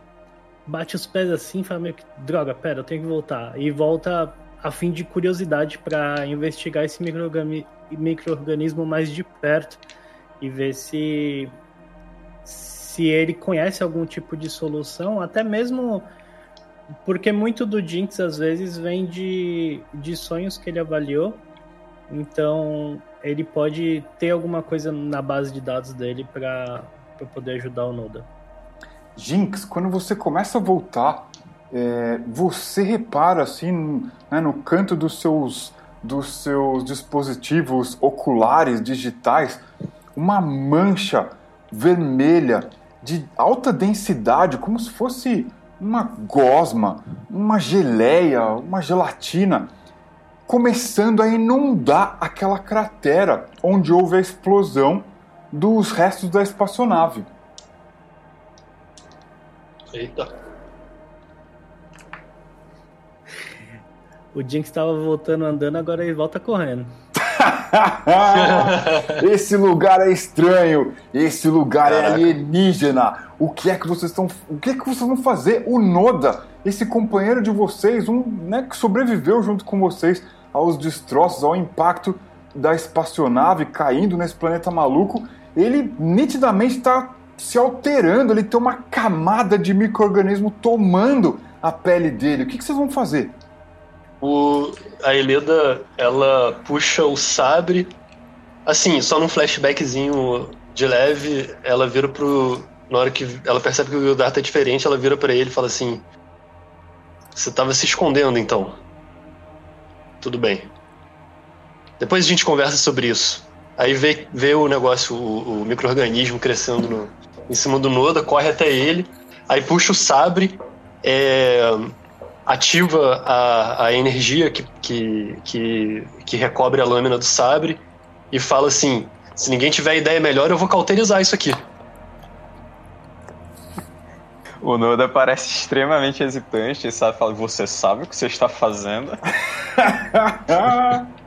bate os pés assim e fala meio que, droga, pera, eu tenho que voltar. E volta a fim de curiosidade para investigar esse microorganismo mais de perto e ver se se ele conhece algum tipo de solução, até mesmo porque muito do Jinx às vezes vem de, de sonhos que ele avaliou. Então ele pode ter alguma coisa na base de dados dele para poder ajudar o Noda. Jinx, quando você começa a voltar, é, você repara assim né, no canto dos seus, dos seus dispositivos oculares digitais uma mancha vermelha de alta densidade, como se fosse uma gosma, uma geleia, uma gelatina, começando a inundar aquela cratera onde houve a explosão dos restos da espaçonave. Eita. O Jinx estava voltando andando, agora ele volta correndo. <laughs> esse lugar é estranho, esse lugar Caraca. é alienígena. O que é que vocês estão, o que é que vocês vão fazer? O Noda, esse companheiro de vocês, um, né, que sobreviveu junto com vocês aos destroços, ao impacto da espaçonave caindo nesse planeta maluco, ele nitidamente está se alterando, ele tem uma camada de microorganismo tomando a pele dele. O que, que vocês vão fazer? O, a Eleda, ela puxa o sabre, assim, só num flashbackzinho de leve, ela vira pro. Na hora que ela percebe que o Wildar tá diferente, ela vira para ele e fala assim: Você tava se escondendo então. Tudo bem. Depois a gente conversa sobre isso. Aí vê, vê o negócio, o, o microorganismo crescendo no, em cima do Noda, corre até ele, aí puxa o sabre, é, ativa a, a energia que, que, que, que recobre a lâmina do sabre e fala assim: se ninguém tiver ideia melhor, eu vou cauterizar isso aqui. O Noda parece extremamente hesitante e sabe, fala, você sabe o que você está fazendo? <laughs>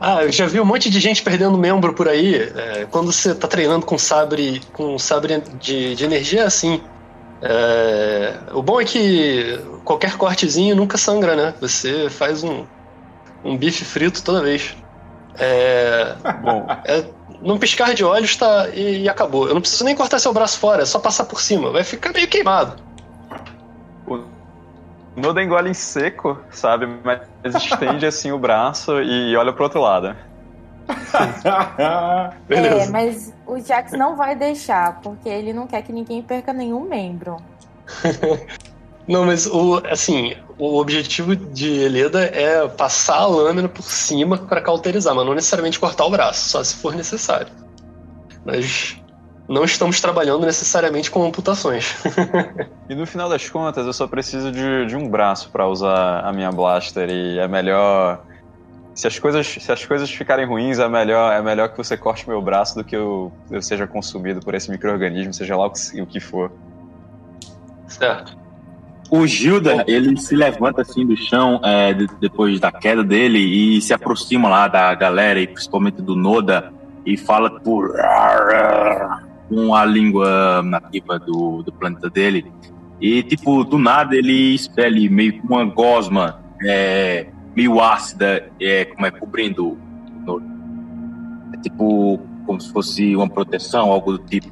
ah, eu já vi um monte de gente perdendo membro por aí. É, quando você está treinando com sabre, com sabre de, de energia, é assim. É, o bom é que qualquer cortezinho nunca sangra, né? Você faz um, um bife frito toda vez. É, <laughs> bom, é, num piscar de olhos tá, e, e, acabou. Eu não preciso nem cortar seu braço fora, é só passar por cima. Vai ficar meio queimado. O Noda engole em seco, sabe? Mas estende assim o braço e olha pro outro lado. <laughs> é, mas o Jax não vai deixar, porque ele não quer que ninguém perca nenhum membro. <laughs> não, mas o assim, o objetivo de Eleda é passar a lâmina por cima para cauterizar, mas não necessariamente cortar o braço, só se for necessário. Nós não estamos trabalhando necessariamente com amputações. <laughs> e no final das contas, eu só preciso de, de um braço para usar a minha blaster e é melhor se as coisas, se as coisas ficarem ruins, é melhor, é melhor que você corte meu braço do que eu, eu seja consumido por esse microorganismo, seja lá o que, o que for. Certo. O Gilda, ele se levanta assim do chão é, depois da queda dele e se aproxima lá da galera e principalmente do Noda e fala por com a língua nativa do, do planeta dele. E, tipo, do nada ele expele meio que uma gosma é, meio ácida, é, como é, cobrindo. No, é tipo, como se fosse uma proteção, algo do tipo.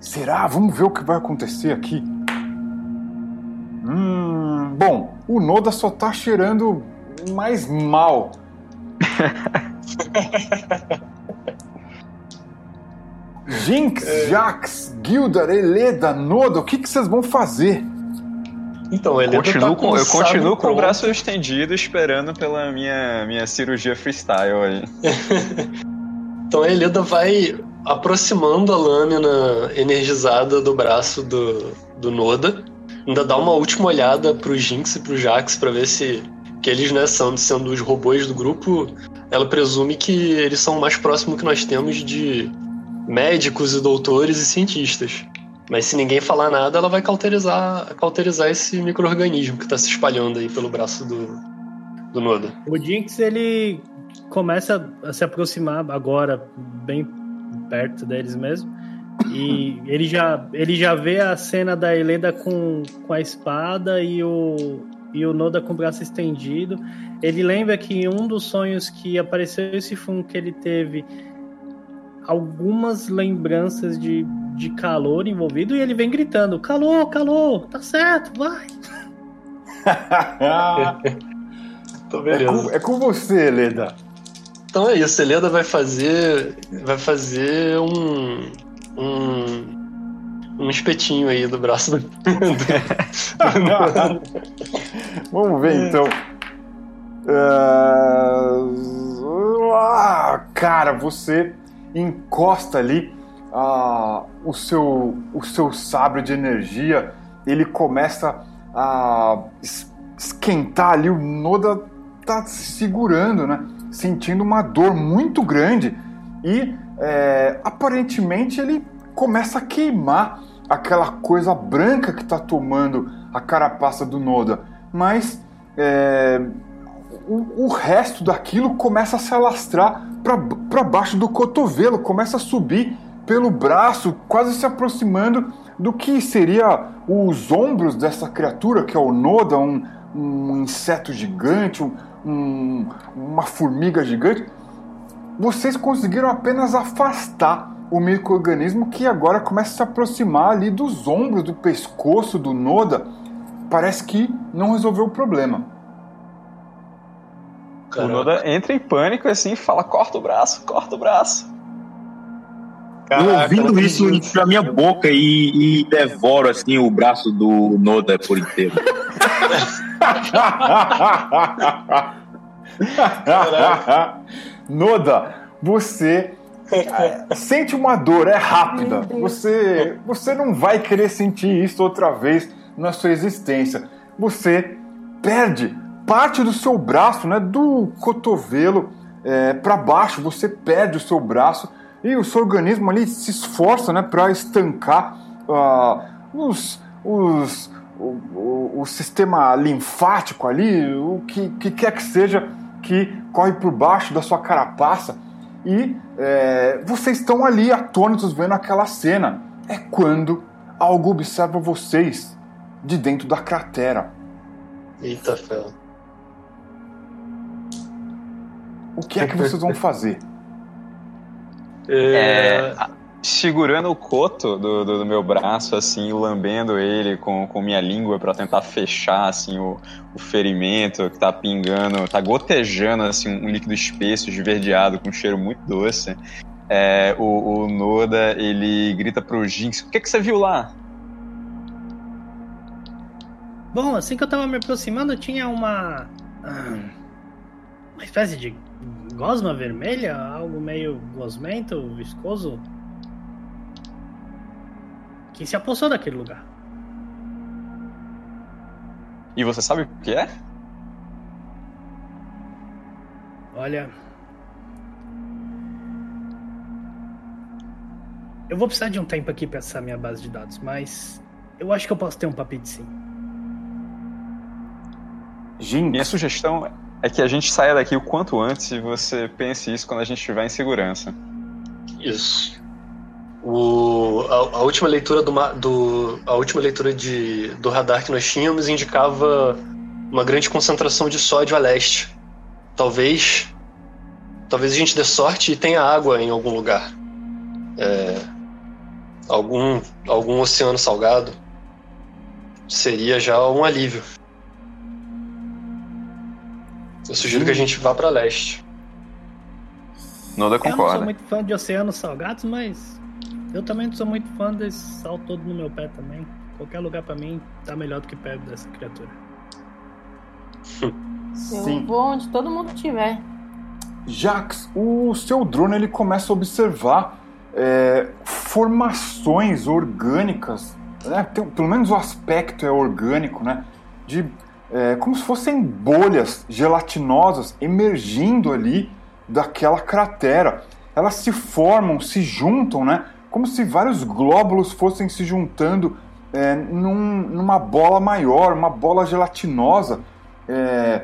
Será? Vamos ver o que vai acontecer aqui. Hum, bom, o Noda só tá cheirando mais mal. <laughs> Jinx, Jax, Gildar, Eleda, Noda, o que, que vocês vão fazer? Então, ele Continuo tá com- eu continuo com o braço estendido, esperando pela minha, minha cirurgia freestyle aí. <laughs> Então a Elida vai aproximando a lâmina energizada do braço do, do Noda. Ainda dá uma última olhada pro Jinx e pro Jax pra ver se que eles, né, são, sendo os robôs do grupo, ela presume que eles são o mais próximo que nós temos de médicos e doutores e cientistas. Mas se ninguém falar nada, ela vai cauterizar, cauterizar esse micro-organismo que tá se espalhando aí pelo braço do, do Noda. O Jinx, ele começa a se aproximar agora, bem perto deles mesmo. E <laughs> ele já, ele já vê a cena da Helena com, com a espada e o, e o Noda com o braço estendido. Ele lembra que um dos sonhos que apareceu esse fundo que ele teve algumas lembranças de, de calor envolvido e ele vem gritando: calor, calor, tá certo, vai. <laughs> É, com, é com você, Leda. Então é isso, a Helena vai fazer. Vai fazer um. um. um espetinho aí do braço do. <laughs> <laughs> Vamos ver então. Ah, cara, você encosta ali ah, o, seu, o seu sabre de energia, ele começa a es- esquentar ali, o Noda tá se segurando, né? Sentindo uma dor muito grande e é, aparentemente ele começa a queimar aquela coisa branca que está tomando a carapaça do Noda, mas é, o, o resto daquilo começa a se alastrar para baixo do cotovelo, começa a subir pelo braço, quase se aproximando do que seria os ombros dessa criatura, que é o Noda, um, um inseto gigante, um- um- uma formiga gigante. Vocês conseguiram apenas afastar o microorganismo que agora começa a se aproximar ali dos ombros, do pescoço do Noda. Parece que não resolveu o problema. O Noda entra em pânico assim e fala: corta o braço, corta o braço. Eu ouvindo isso, eu enfio a minha boca e, e devoro assim o braço do Noda por inteiro. <laughs> Noda, você é, sente uma dor, é rápida. Você, você não vai querer sentir isso outra vez na sua existência. Você perde parte do seu braço, né, do cotovelo para baixo. Você perde o seu braço e o seu organismo ali se esforça, né, para estancar ah, os, os, o, o, o sistema linfático ali, o que, que quer que seja que corre por baixo da sua carapaça e é, vocês estão ali atônitos vendo aquela cena. É quando algo observa vocês de dentro da cratera. Eita fé. O que é que vocês vão fazer? <laughs> É, Segurando o coto do, do, do meu braço, assim, lambendo ele com, com minha língua pra tentar fechar, assim, o, o ferimento que tá pingando, tá gotejando, assim, um líquido espesso, esverdeado, com um cheiro muito doce. É, o, o Noda, ele grita pro Jinx, o que, que você viu lá? Bom, assim que eu tava me aproximando, tinha uma. ah, Uma espécie de gosma vermelha, algo meio gosmento, viscoso. Que se apossou daquele lugar. E você sabe o que é? Olha. Eu vou precisar de um tempo aqui pra acessar minha base de dados, mas eu acho que eu posso ter um papite sim. Minha Jinx, sugestão é que a gente saia daqui o quanto antes e você pense isso quando a gente estiver em segurança. Isso. O, a, a última leitura do, do a última leitura de, do radar que nós tínhamos indicava uma grande concentração de sódio a leste. Talvez talvez a gente dê sorte e tenha água em algum lugar. É, algum algum oceano salgado seria já um alívio. Eu sugiro que a gente vá pra leste. Noda Eu não sou concorda. muito fã de oceanos salgados, mas eu também não sou muito fã desse sal todo no meu pé também. Qualquer lugar pra mim tá melhor do que perto dessa criatura. <laughs> Eu Sim. vou onde todo mundo estiver. Jax, o seu drone ele começa a observar é, formações orgânicas, né? Tem- pelo menos o aspecto é orgânico, né? De é, como se fossem bolhas gelatinosas emergindo ali daquela cratera. Elas se formam, se juntam, né? Como se vários glóbulos fossem se juntando é, num- numa bola maior, uma bola gelatinosa. É,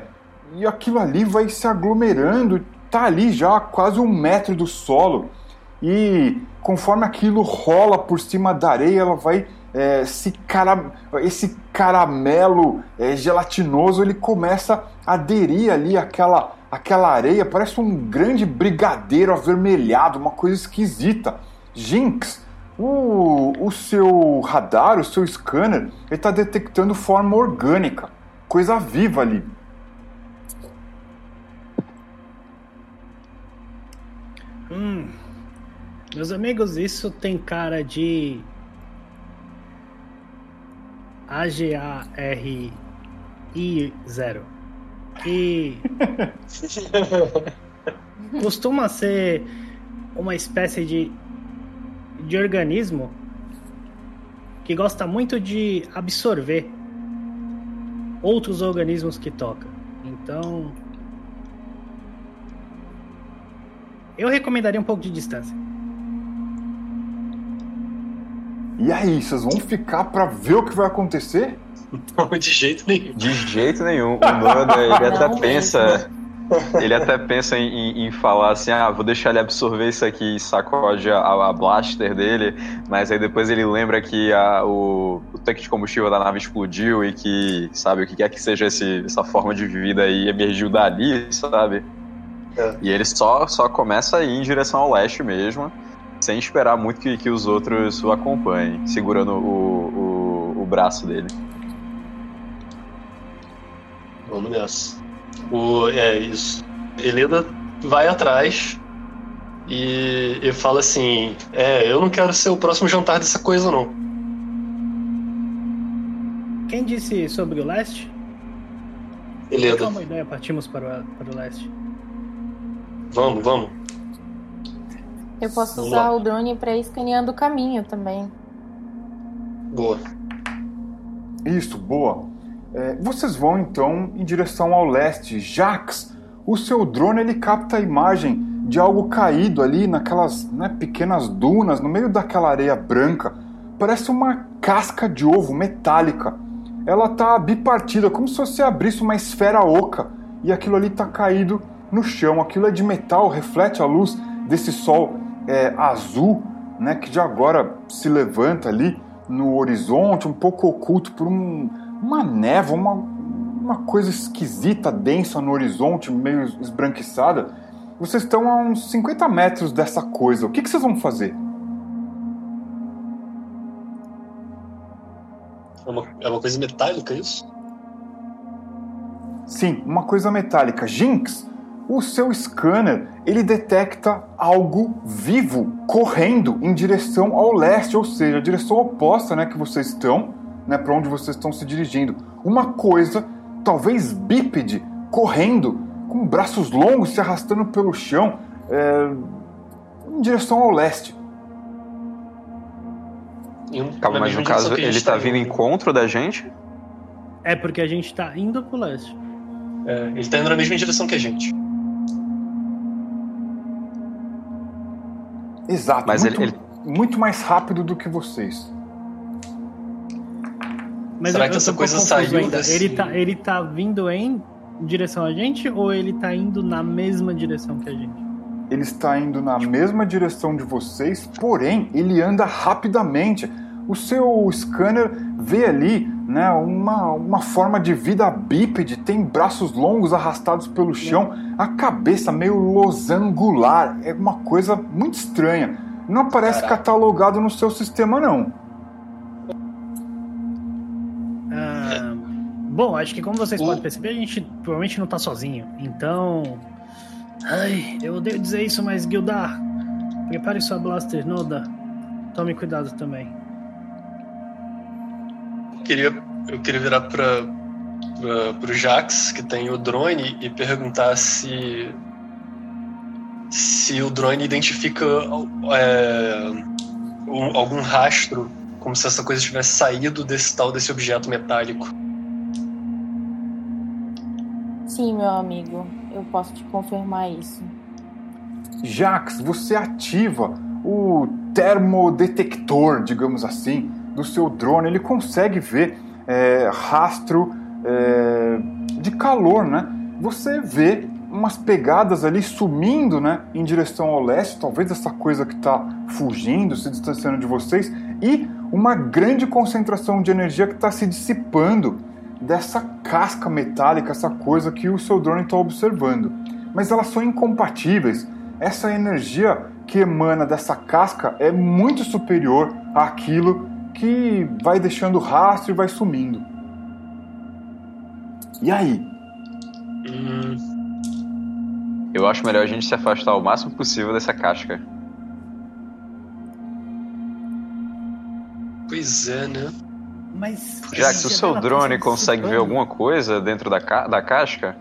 e aquilo ali vai se aglomerando, tá ali já a quase um metro do solo. E conforme aquilo rola por cima da areia, ela vai é, se cara, esse caramelo é, gelatinoso ele começa a aderir ali àquela, àquela areia, parece um grande brigadeiro avermelhado, uma coisa esquisita. Jinx, o, o seu radar, o seu scanner, ele está detectando forma orgânica, coisa viva ali. Hum. Meus amigos, isso tem cara de. AGARI0. Que <laughs> costuma ser uma espécie de, de organismo que gosta muito de absorver outros organismos que toca. Então. Eu recomendaria um pouco de distância. E aí, vocês vão ficar pra ver o que vai acontecer? Não, de jeito nenhum. De jeito nenhum. O Noda, ele até Não pensa. Ele até pensa em, em- em falar assim, ah, vou deixar ele absorver isso aqui e sacode a, a blaster dele, mas aí depois ele lembra que a- o, o tanque de combustível da nave explodiu e que, sabe, o que quer que seja esse- essa forma de vida aí emergiu dali, sabe? É. E ele só, só começa a ir em direção ao leste mesmo, sem esperar muito que, que os outros o acompanhem, segurando o, o, o braço dele. Vamos nessa. O, é isso. Helena vai atrás e, e fala assim: É, eu não quero ser o próximo jantar dessa coisa, não. Quem disse sobre o leste? É Helena, uma ideia, partimos para o, para o leste. vamos, vamos. Eu posso Vamos usar lá. o drone pra ir escaneando o caminho também. Boa. Isso, boa. É, vocês vão então em direção ao leste. Jax, o seu drone ele capta a imagem de algo caído ali naquelas né, pequenas dunas no meio daquela areia branca. Parece uma casca de ovo metálica. Ela tá bipartida, como se você abrisse uma esfera oca e aquilo ali tá caído no chão. Aquilo é de metal, reflete a luz desse sol é, azul, né, que já agora se levanta ali no horizonte, um pouco oculto por um, uma névoa, uma, uma coisa esquisita, densa no horizonte, meio esbranquiçada. Vocês estão a uns 50 metros dessa coisa. O que, que vocês vão fazer? É uma, é uma coisa metálica isso? Sim, uma coisa metálica. Jinx, o seu scanner ele detecta algo vivo correndo em direção ao leste, ou seja, a direção oposta, né, que vocês estão, né, para onde vocês estão se dirigindo. Uma coisa, talvez bípede, correndo com braços longos se arrastando pelo chão, é, em direção ao leste. Um- Calma, mas no caso ele gente tá indo. vindo em encontro da gente? É porque a gente tá indo pro leste. É, ele tá indo na mesma direção que a gente. Exato, Mas muito, ele- muito mais rápido do que vocês. Mas Será eu- que essa coisa saiu ainda. desse- Ele tá, ele tá vindo em direção a gente ou ele tá indo na mesma direção que a gente? Ele está indo na mesma direção de vocês, porém ele anda rapidamente. O seu scanner vê ali né, uma, uma forma de vida bípede, tem braços longos arrastados pelo chão, a cabeça meio losangular. É uma coisa muito estranha. Não aparece Caraca. catalogado no seu sistema, não. Ah, Bom, acho que como vocês podem perceber, a gente provavelmente não tá sozinho. Então. Ai, eu odeio dizer isso, mas Gildar, prepare sua blaster, Noda. Tome cuidado também. Eu queria, eu queria virar pra, pra, pro Jax, que tem o drone, e perguntar se. Se o drone identifica é, um, algum rastro, como se essa coisa tivesse saído desse tal desse objeto metálico. Sim, meu amigo, eu posso te confirmar isso. Jax, você ativa o termodetector, digamos assim, do seu drone. Ele consegue ver é, rastro é, de calor, né? Você vê umas pegadas ali sumindo, né, em direção ao leste, talvez essa coisa que está fugindo, se distanciando de vocês, e uma grande concentração de energia que está se dissipando dessa casca metálica, essa coisa que o seu drone está observando. Mas elas são incompatíveis. Essa energia que emana dessa casca é muito superior àquilo que vai deixando rastro e vai sumindo. E aí? Hum. Eu acho melhor a gente se afastar o máximo possível dessa casca. Pois é, né? Mas. Já que se o seu drone consegue ver alguma coisa dentro da, ca da casca,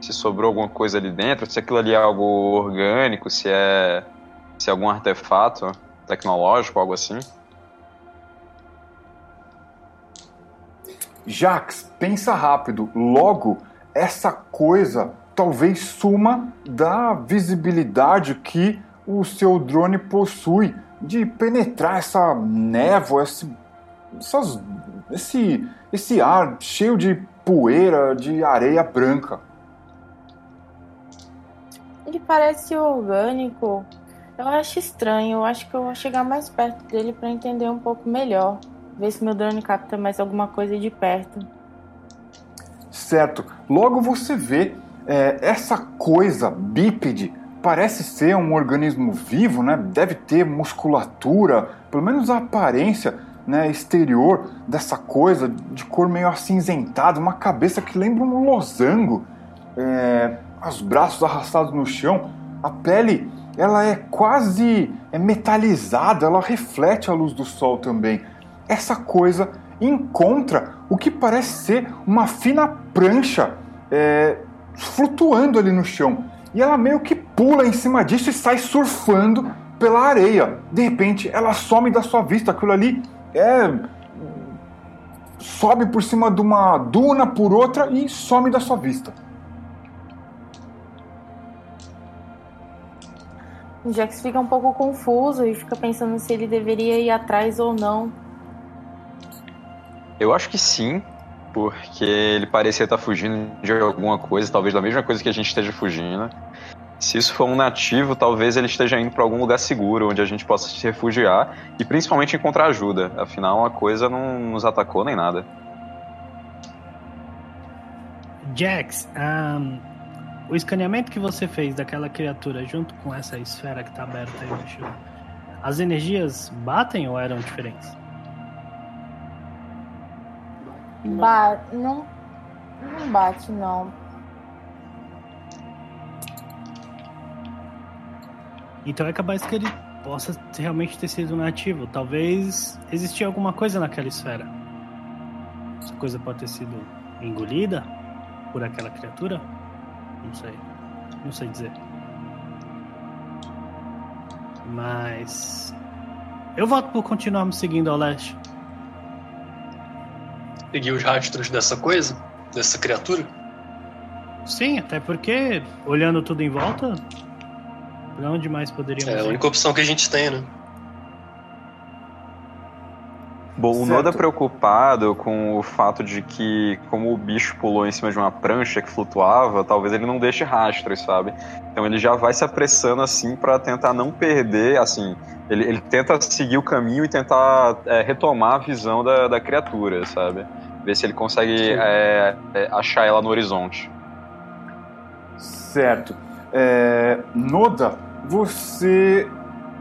se sobrou alguma coisa ali dentro, se aquilo ali é algo orgânico, se é, se é algum artefato tecnológico, algo assim. Jax, pensa rápido. Logo, essa coisa talvez suma da visibilidade que o seu drone possui de penetrar essa névoa, esse, essas, esse, esse ar cheio de poeira, de areia branca. Ele parece orgânico. Eu acho estranho. Eu acho que eu vou chegar mais perto dele para entender um pouco melhor. Ver se meu drone capta mais alguma coisa de perto. Certo. Logo você vê é, essa coisa bípede parece ser um organismo vivo, né? Deve ter musculatura, pelo menos a aparência né, exterior dessa coisa de cor meio acinzentada, uma cabeça que lembra um losango, é, os braços arrastados no chão, a pele ela é quase é metalizada, ela reflete a luz do sol também. Essa coisa encontra o que parece ser uma fina prancha é, flutuando ali no chão. E ela meio que pula em cima disso e sai surfando pela areia. De repente, ela some da sua vista. Aquilo ali é. sobe por cima de uma duna por outra e some da sua vista. O Jax fica um pouco confuso e fica pensando se ele deveria ir atrás ou não. Eu acho que sim, porque ele parecia estar fugindo de alguma coisa, talvez da mesma coisa que a gente esteja fugindo. Se isso for um nativo, talvez ele esteja indo para algum lugar seguro, onde a gente possa se refugiar e principalmente encontrar ajuda. Afinal, uma coisa não nos atacou nem nada. Jax, um, o escaneamento que você fez daquela criatura junto com essa esfera que está aberta aí no chão, as energias batem ou eram diferentes? Ba não, não bate, não. Então é capaz que ele possa realmente ter sido nativo. Talvez existia alguma coisa naquela esfera. Essa coisa pode ter sido engolida por aquela criatura? Não sei. Não sei dizer. Mas. Eu voto por continuarmos seguindo ao leste seguir os rastros dessa coisa? Dessa criatura? Sim, até porque, olhando tudo em volta, pra onde mais poderíamos É a ir? única opção que a gente tem, né? Bom, o Certo. Noda preocupado com o fato de que, como o bicho pulou em cima de uma prancha que flutuava, talvez ele não deixe rastros, sabe? Então ele já vai se apressando assim pra tentar não perder, assim, ele, ele tenta seguir o caminho e tentar é, retomar a visão da, da criatura, sabe? Ver se ele consegue é, é, achar ela no horizonte. Certo. É, Noda, você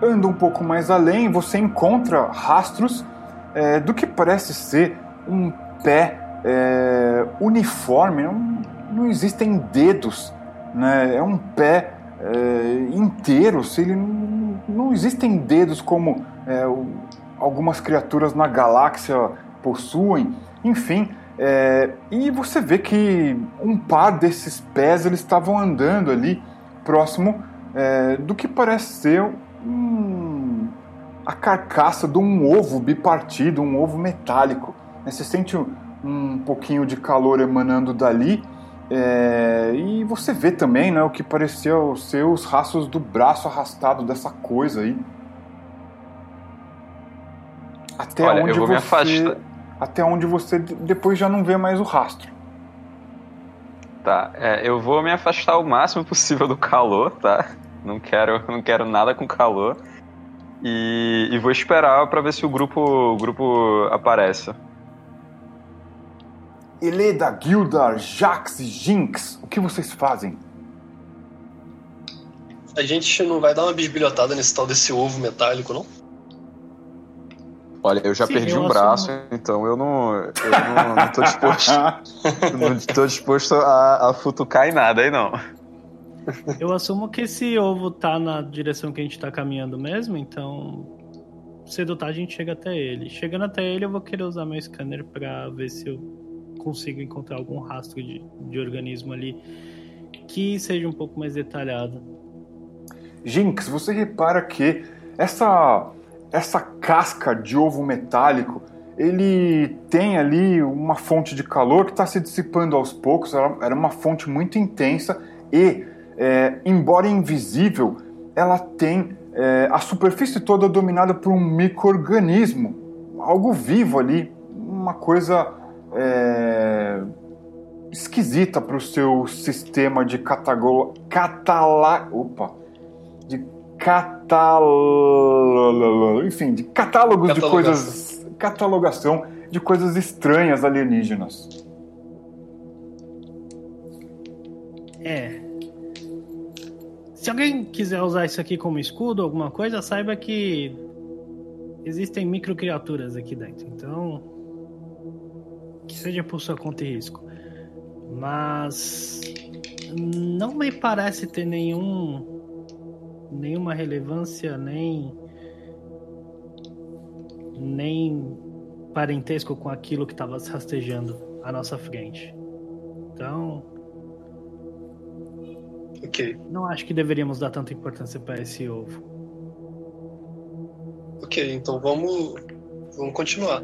anda um pouco mais além, você encontra rastros é, do que parece ser um pé é, uniforme, não, não existem dedos, né? é um pé é, inteiro, se ele não, não existem dedos como é, algumas criaturas na galáxia possuem, enfim. É, e você vê que um par desses pés eles estavam andando ali próximo é, do que parece ser um, a carcaça de um ovo bipartido, um ovo metálico. Você sente um, um pouquinho de calor emanando dali é, e você vê também né, o que parecia ser os rastros do braço arrastado dessa coisa aí. Até Olha, onde você, afastar. Até onde você depois já não vê mais o rastro. Tá, é, eu vou me afastar o máximo possível do calor, tá? Não quero, não quero nada com calor. E, e vou esperar para ver se o grupo, o grupo aparece. Eleda, Gildar, Jax e Jinx, o que vocês fazem? A gente não vai dar uma bisbilhotada nesse tal desse ovo metálico, não? Olha, eu já Sim, perdi eu um braço, assumo. então eu não, eu não, não tô disposto, <laughs> não tô disposto a, a futucar em nada aí não. Eu assumo que esse ovo tá na direção que a gente tá caminhando mesmo, então. Cedo ou a gente chega até ele. Chegando até ele, eu vou querer usar meu scanner pra ver se eu consigo encontrar algum rastro de, de organismo ali que seja um pouco mais detalhado. Jinx, você repara que essa essa casca de ovo metálico, ele tem ali uma fonte de calor que está se dissipando aos poucos. Era uma fonte muito intensa e, é, embora invisível, ela tem é, a superfície toda dominada por um microorganismo, algo vivo ali, uma coisa é, esquisita para o seu sistema de catago, catala, opa, de catal, enfim, de catálogos de coisas, catalogação de coisas estranhas alienígenas. É. Se alguém quiser usar isso aqui como escudo, alguma coisa, saiba que existem microcriaturas aqui dentro. Então, que seja por sua conta e risco. Mas não me parece ter nenhum nenhuma relevância nem nem parentesco com aquilo que estava se rastejando à nossa frente. Então, Ok, não acho que deveríamos dar tanta importância para esse ovo. ok, então vamos, vamos continuar.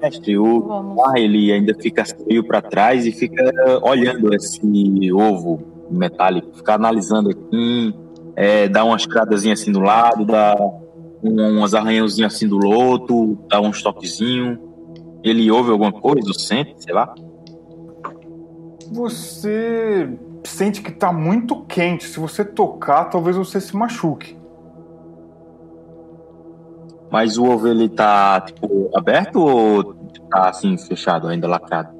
Mestre, o Vamos. ah, ele ainda fica meio para trás e fica olhando esse ovo metálico, fica analisando aqui, é, dá umas cradazinhas assim do lado, dá um- umas arranhãozinhas assim do outro, dá uns toquezinhos. Ele ouve alguma coisa, ou sente, sei lá. Você sente que está muito quente. Se você tocar, talvez você se machuque. Mas o ovo ele tá tipo aberto ou tá assim fechado, ainda lacrado?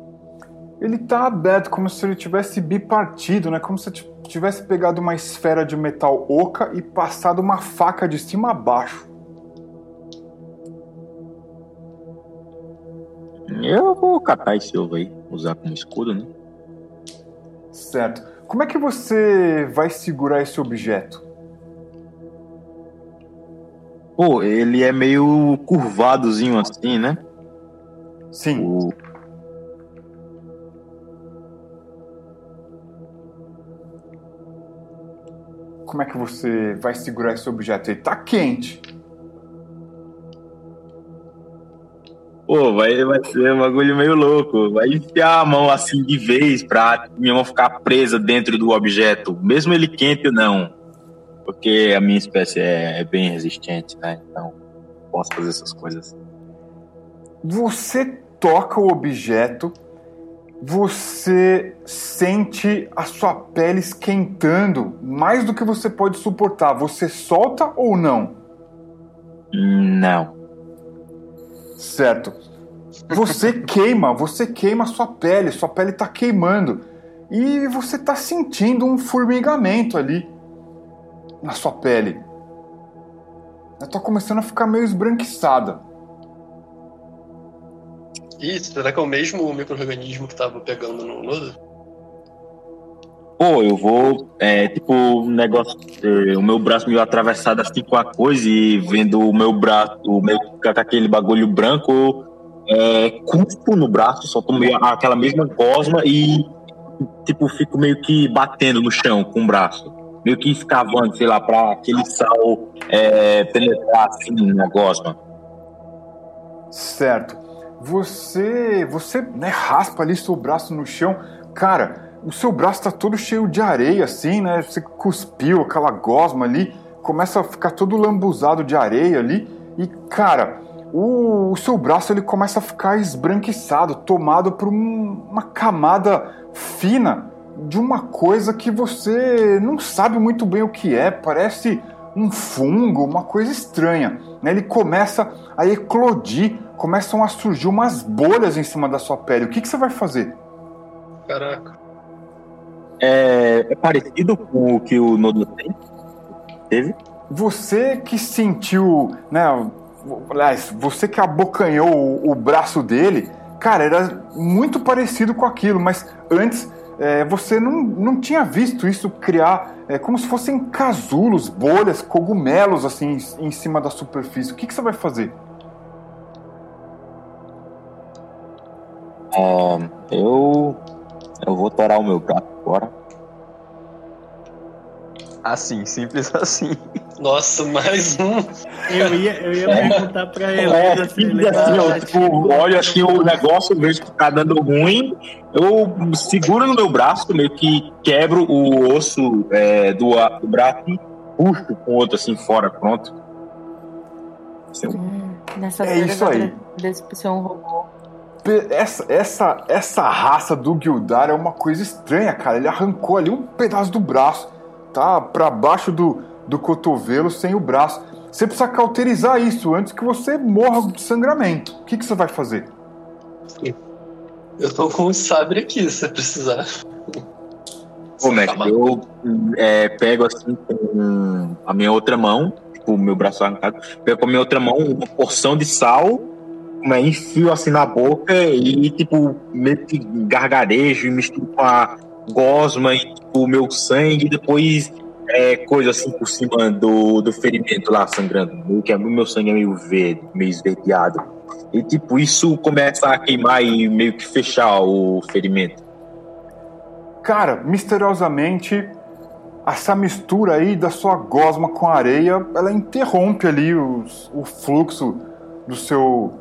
Ele tá aberto, como se ele tivesse bipartido, né? Como se tivesse pegado uma esfera de metal oca e passado uma faca de cima a baixo. Eu vou catar esse ovo aí, usar como escudo, né? Certo. Como é que você vai segurar esse objeto? Pô, ele é meio curvadozinho assim, né? Sim. O... Como é que você vai segurar esse objeto? Ele tá quente. Pô, vai, vai ser um bagulho meio louco. Vai enfiar a mão assim de vez pra minha mão ficar presa dentro do objeto, mesmo ele quente ou não. Porque a minha espécie é, é bem resistente, né? Então, posso fazer essas coisas. Você toca o objeto, você sente a sua pele esquentando mais do que você pode suportar. Você solta ou não? Não. Certo. Você queima, você queima sua pele, sua pele está queimando. E você está sentindo um formigamento ali na sua pele. Ela tá começando a ficar meio esbranquiçada. Ih, será que é o mesmo microorganismo que tava pegando no Noda? Pô, eu vou, é, tipo, um negócio, é, o meu braço meio atravessado assim com a coisa e vendo o meu braço, o com aquele bagulho branco, é, cuspo no braço, só tomo aquela mesma gosma e, tipo, fico meio que batendo no chão com o braço. Meio que escavando, sei lá, pra aquele sal é, penetrar assim na gosma. Certo. Você, você né, raspa ali seu braço no chão. Cara, o seu braço tá todo cheio de areia, assim, né? Você cuspiu aquela gosma ali, começa a ficar todo lambuzado de areia ali. E, cara, o, o seu braço ele começa a ficar esbranquiçado, tomado por um, uma camada fina de uma coisa que você não sabe muito bem o que é. Parece um fungo, uma coisa estranha. Né? Ele começa a eclodir, começam a surgir umas bolhas em cima da sua pele. O que, que você vai fazer? Caraca. É, é parecido com o que o Nodo tem? Teve? Você que sentiu, né? Aliás, você que abocanhou o, o braço dele, cara, era muito parecido com aquilo, mas antes é, você não, não tinha visto isso criar é, como se fossem casulos, bolhas, cogumelos assim em, em cima da superfície. O que, que você vai fazer? É, eu eu vou torar o meu braço agora. Assim, simples <laughs> assim. Nossa, mais um. Eu ia, eu ia perguntar pra ele. É, assim, assim, eu tipo, olho assim o negócio, vejo que tá dando ruim, eu seguro no meu braço, meio que quebro o osso é, do, do braço e puxo com o outro assim fora, pronto. Assim, Hum, nessa É isso aí. Desse ser um robô. Essa, essa, essa raça do Gildar é uma coisa estranha, cara. Ele arrancou ali um pedaço do braço, tá? Pra baixo do, do cotovelo, sem o braço. Você precisa cauterizar isso antes que você morra de sangramento. O que, que você vai fazer? Eu tô com o sabre aqui, se precisar. Pô, mestre, eu é, pego assim com a minha outra mão, tipo, o meu braço arrancado, pego com a minha outra mão uma porção de sal, né, enfio assim na boca e, tipo, meio que gargarejo e misturo com a gosma e tipo, o meu sangue e depois é, coisa assim por cima do, do ferimento lá sangrando. Meio que o meu sangue é meio verde, meio esverdeado. E tipo, isso começa a queimar e meio que fechar o ferimento. Cara, misteriosamente, essa mistura aí da sua gosma com a areia, ela interrompe ali os- o fluxo do seu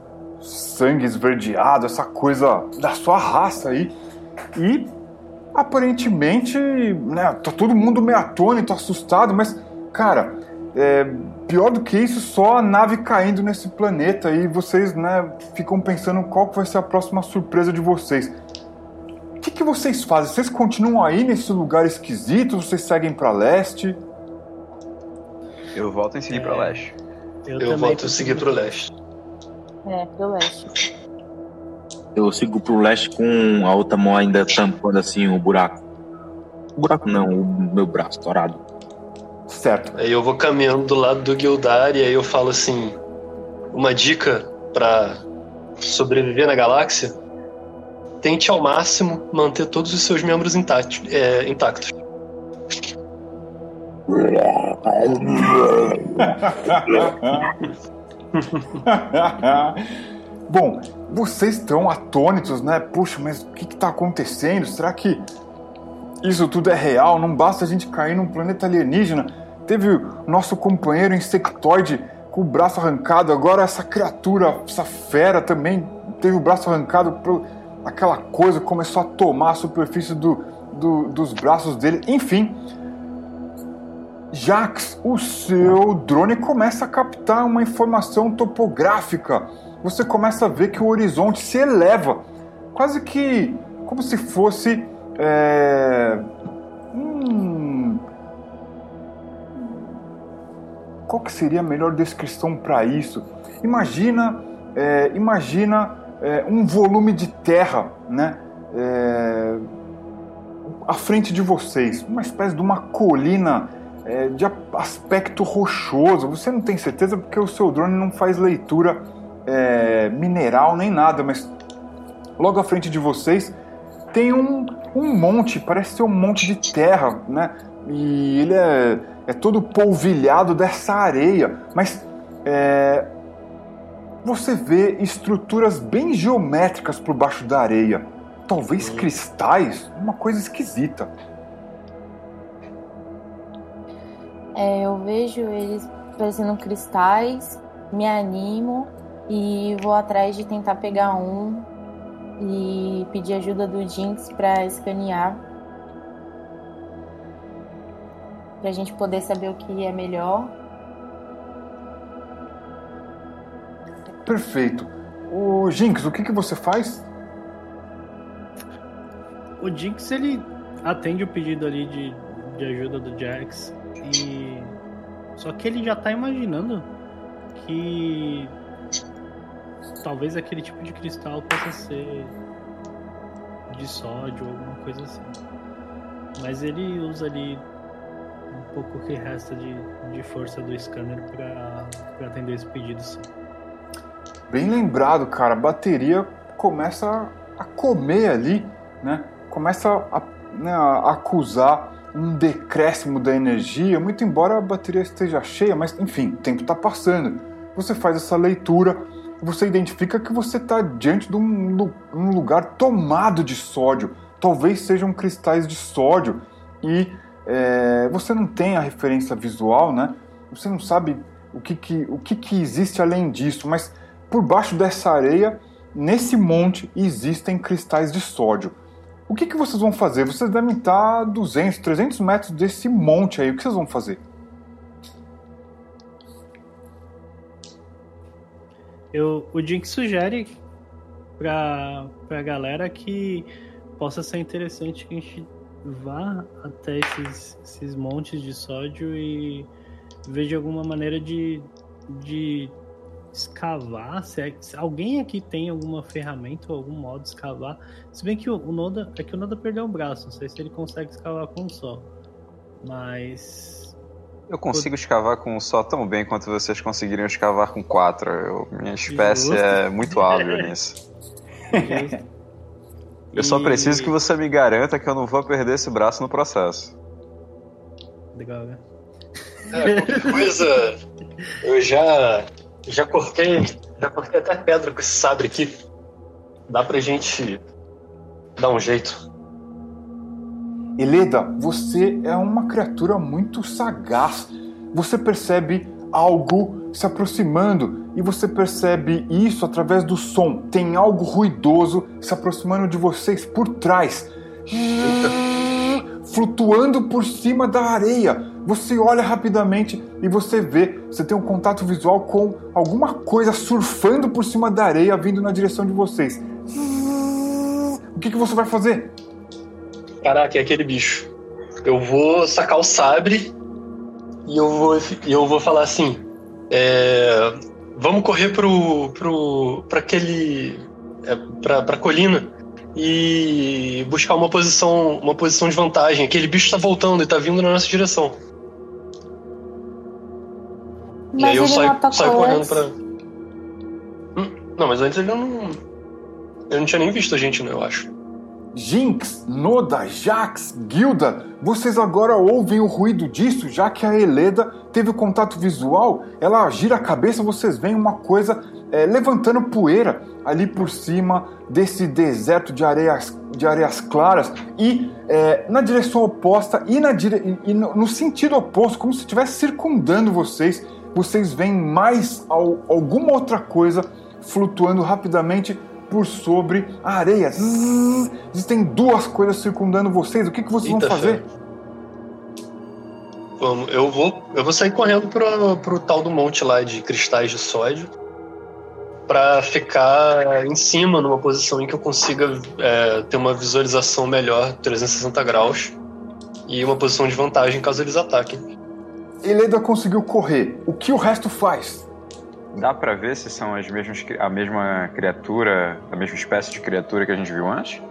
sangue esverdeado, essa coisa da sua raça aí. E aparentemente, né, tá todo mundo meio atônito, assustado, mas, cara, é, pior do que isso, só a nave caindo nesse planeta e vocês, né, ficam pensando qual vai ser a próxima surpresa de vocês. O que, que vocês fazem? Vocês continuam aí nesse lugar esquisito? Vocês seguem pra leste? Eu volto em seguir pra leste. Eu também volto a seguir pro leste. É, pro leste. Eu sigo pro leste com a outra mão ainda tampando assim o buraco. O buraco não, o meu braço torado. Certo. Aí eu vou caminhando do lado do Gildar e aí eu falo assim: uma dica pra sobreviver na galáxia: tente ao máximo manter todos os seus membros intactos. é, intactos. <laughs> <laughs> <laughs> Bom, vocês estão atônitos, né? Puxa, mas o que está acontecendo? Será que isso tudo é real? Não basta a gente cair num planeta alienígena. Teve o nosso companheiro insectoide com o braço arrancado, agora essa criatura, essa fera também teve o braço arrancado por aquela coisa, começou a tomar a superfície do, do- dos braços dele. Enfim, Jax, o seu drone começa a captar uma informação topográfica. Você começa a ver que o horizonte se eleva, quase que como se fosse. É... hum, Qual que seria a melhor descrição para isso? Imagina, é, imagina é, um volume de terra, né? É, à frente de vocês, uma espécie de uma colina é, de aspecto rochoso. Você não tem certeza porque o seu drone não faz leitura é, mineral nem nada, mas logo à frente de vocês tem um, um monte, parece ser um monte de terra, né? E ele é, é todo polvilhado dessa areia, mas é, você vê estruturas bem geométricas por baixo da areia. Talvez cristais, uma coisa esquisita. É, eu vejo eles parecendo cristais, me animo e vou atrás de tentar pegar um e pedir ajuda do Jinx para escanear. Pra gente poder saber o que é melhor. Perfeito. O Jinx, o que, que você faz? O Jinx ele atende o pedido ali de, de ajuda do Jax e só que ele já tá imaginando que talvez aquele tipo de cristal possa ser de sódio ou alguma coisa assim. Mas ele usa ali um pouco que resta de, de força do scanner para atender esse pedido sim. Bem lembrado, cara. A bateria começa a comer ali, né? Começa a, né, a acusar um decréscimo da energia, muito embora a bateria esteja cheia, mas enfim, o tempo está passando. Você faz essa leitura, você identifica que você está diante de um, um, lugar tomado de sódio. Talvez sejam cristais de sódio e é, você não tem a referência visual, né? Você não sabe o que, que, o que, que existe além disso, mas por baixo dessa areia, nesse monte, existem cristais de sódio. O que, que vocês vão fazer? Vocês devem estar a 200, 300 metros desse monte aí. O que vocês vão fazer? Eu, o Jink sugere pra, pra galera que possa ser interessante que a gente vá até esses, esses montes de sódio e veja alguma maneira de, de escavar, se, é, se, alguém aqui tem alguma ferramenta ou algum modo de escavar. Se bem que o, o, Noda é que o Noda perdeu um braço, não sei se ele consegue escavar com um só. Mas eu consigo escavar com um só tão bem quanto vocês conseguiriam escavar com quatro. Eu, minha espécie Justo. é muito hábil <laughs> nisso. Eu só preciso que você me garanta que eu não vou perder esse braço no processo. Legal, né? É, qualquer coisa. Eu já já cortei, já cortei até pedra com esse sabre aqui. Dá pra gente dar um jeito. Eleda, você é uma criatura muito sagaz. Você percebe algo se aproximando e você percebe isso através do som. Tem algo ruidoso se aproximando de vocês por trás. <laughs> Flutuando por cima da areia. Você olha rapidamente e você vê, você tem um contato visual com alguma coisa surfando por cima da areia vindo na direção de vocês. O que, que você vai fazer? Caraca, é aquele bicho. Eu vou sacar o sabre e eu vou, eu vou falar assim: é, vamos correr pro, pro, aquele. É, pra colina e buscar uma posição, uma posição de vantagem. Aquele bicho está voltando e está vindo na nossa direção. Mas e aí eu saio, saio correndo pra. Hum, não, mas antes ele não. Eu não tinha nem visto a gente, né, eu acho. Jinx, Noda, Jax, Gilda, vocês agora ouvem o ruído disso, já que a Eleda teve o contato visual, ela gira a cabeça, vocês veem uma coisa é, levantando poeira ali por cima desse deserto de areias, de areias claras e é, na direção oposta e, na dire... e no, no sentido oposto, como se estivesse circundando vocês, vocês veem mais al, alguma outra coisa flutuando rapidamente por sobre a areia. Zzz, existem duas coisas circundando vocês. O que, que vocês Eita vão fazer? Vamos, eu vou, eu vou sair correndo pro, pro tal do monte lá de cristais de sódio para ficar em cima numa posição em que eu consiga é, ter uma visualização melhor, 360 graus, e uma posição de vantagem caso eles ataquem. Eleda conseguiu correr. O que o resto faz? Dá para ver se são as mesmas, a mesma criatura, a mesma espécie de criatura que a gente viu antes?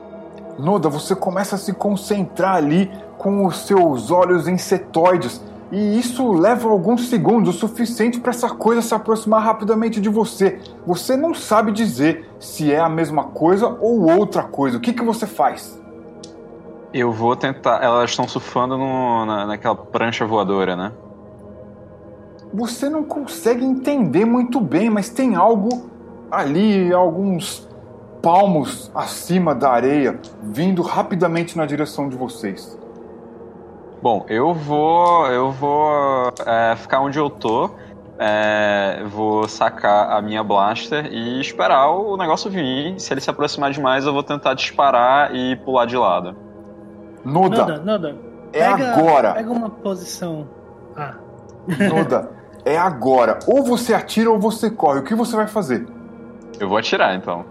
Noda, você começa a se concentrar ali com os seus olhos insetoides e isso leva alguns segundos, o suficiente para essa coisa se aproximar rapidamente de você. Você não sabe dizer se é a mesma coisa ou outra coisa. O que, que você faz? Eu vou tentar. Elas estão surfando no, na, naquela prancha voadora, né? Você não consegue entender muito bem, mas tem algo ali, alguns palmos acima da areia, vindo rapidamente na direção de vocês. Bom, eu vou. Eu vou é, ficar onde eu tô. É, vou sacar a minha blaster e esperar o negócio vir. Se ele se aproximar demais, eu vou tentar disparar e pular de lado. Noda, Noda, Noda. é pega- agora. Pega uma posição. Ah, Noda, <laughs> é agora. Ou você atira ou você corre. O que você vai fazer? Eu vou atirar então.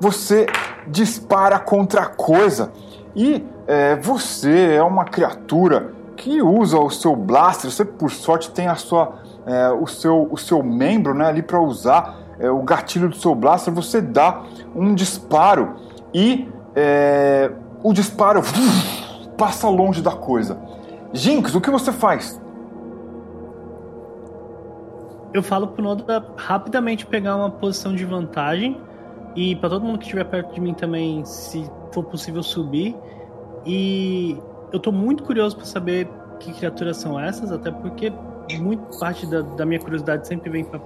Você dispara contra a coisa e é, você é uma criatura que usa o seu blaster. Você, por sorte, tem a sua, é, o, seu, o seu membro né, ali para usar é, o gatilho do seu blaster. Você dá um disparo e é, o disparo <laughs> passa longe da coisa. Jinx, o que você faz? Eu falo pro Noda rapidamente pegar uma posição de vantagem e pra todo mundo que estiver perto de mim também, se for possível, subir. E eu tô muito curioso pra saber que criaturas são essas, até porque muito parte da, da minha curiosidade sempre vem pra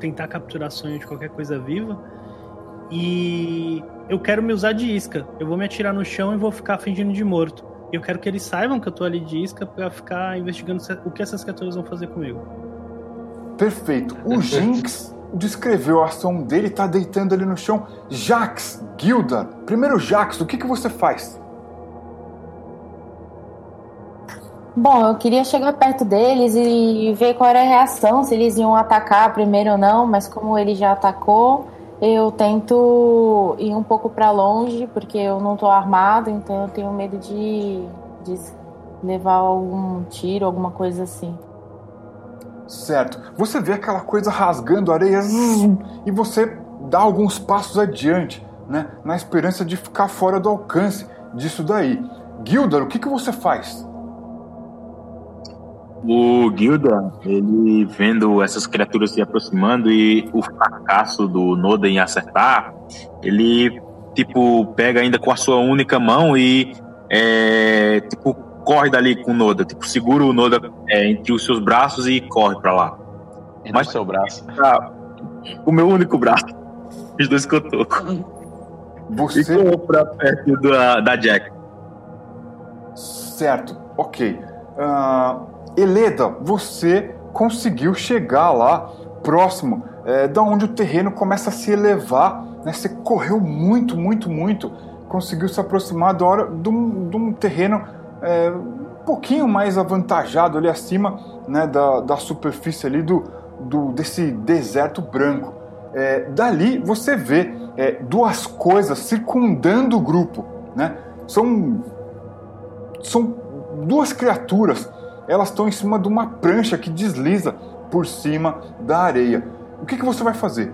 tentar capturar sonho de qualquer coisa viva. E eu quero me usar de isca. Eu vou me atirar no chão e vou ficar fingindo de morto. Eu quero que eles saibam que eu tô ali de isca pra ficar investigando o que essas criaturas vão fazer comigo. Perfeito. O Jinx descreveu a ação dele, tá deitando ali no chão. Jax, Gilda. Primeiro, Jax, o que, que você faz? Bom, eu queria chegar perto deles e ver qual era a reação, se eles iam atacar primeiro ou não, mas como ele já atacou, eu tento ir um pouco pra longe, porque eu não tô armado, então eu tenho medo de, de levar algum tiro, alguma coisa assim. Certo. Você vê aquela coisa rasgando areia e você dá alguns passos adiante, né? Na esperança de ficar fora do alcance disso daí. Gildar, o que, que você faz? O Gilda, ele vendo essas criaturas se aproximando e o fracasso do Noda em acertar, ele, tipo, pega ainda com a sua única mão e, é, tipo, corre dali com o Noda. Tipo, segura o Noda é, entre os seus braços e corre pra lá. Mas Mas- seu braço. Ah, o meu único braço. <laughs> Os dois que eu tô. E Você. corro pra perto da, da Jack. Certo, ok. Ah, Eleda, você conseguiu chegar lá próximo é, da onde o terreno começa a se elevar. Né? Você correu muito, muito, muito. Conseguiu se aproximar da hora de um, de um terreno é, um pouquinho mais avantajado ali acima né, da, da superfície ali do, do, desse deserto branco. É, dali você vê é, duas coisas circundando o grupo. Né? São são duas criaturas. Elas estão em cima de uma prancha que desliza por cima da areia. O que, que você vai fazer?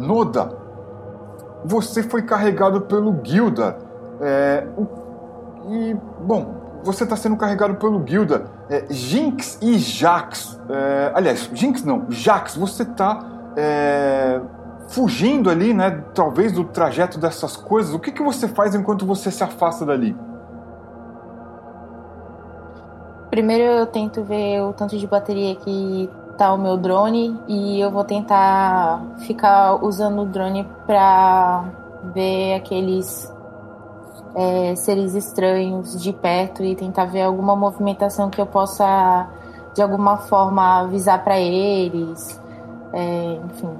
Noda, você foi carregado pelo Gilda. É, e, bom, você está sendo carregado pelo Gilda. É, Jinx e Jax. é, aliás, Jinx não, Jax, você está fugindo ali, né? Talvez do trajeto dessas coisas. O que, que você faz enquanto você se afasta dali? Primeiro eu tento ver o tanto de bateria que tá o meu drone e eu vou tentar ficar usando o drone pra ver aqueles é, seres estranhos de perto e tentar ver alguma movimentação que eu possa de alguma forma avisar pra eles. É, enfim.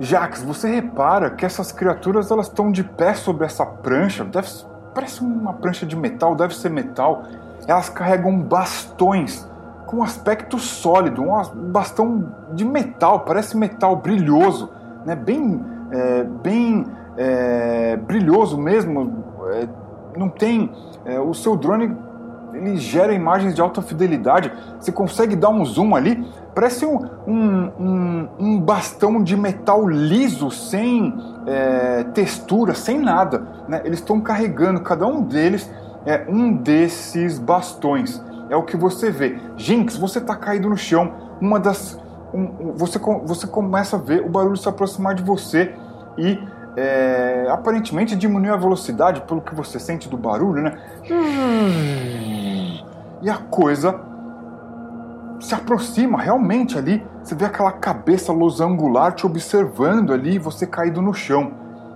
Jax, você repara que essas criaturas elas estão de pé sobre essa prancha. Deve, parece uma prancha de metal, deve ser metal. Elas carregam bastões com aspecto sólido, um bastão de metal, parece metal brilhoso, né? Bem, é, bem é, brilhoso mesmo. É, não tem é, o seu drone ele gera imagens de alta fidelidade. Você consegue dar um zoom ali, parece um, um, um, um bastão de metal liso, sem é, textura, sem nada. Né? Eles estão carregando, cada um deles é um desses bastões. É o que você vê. Jinx, você está caído no chão. Uma das. Um, você, você começa a ver o barulho se aproximar de você e é, aparentemente diminuiu a velocidade pelo que você sente do barulho, né? E a coisa se aproxima realmente ali. Você vê aquela cabeça losangular te observando ali e você caído no chão.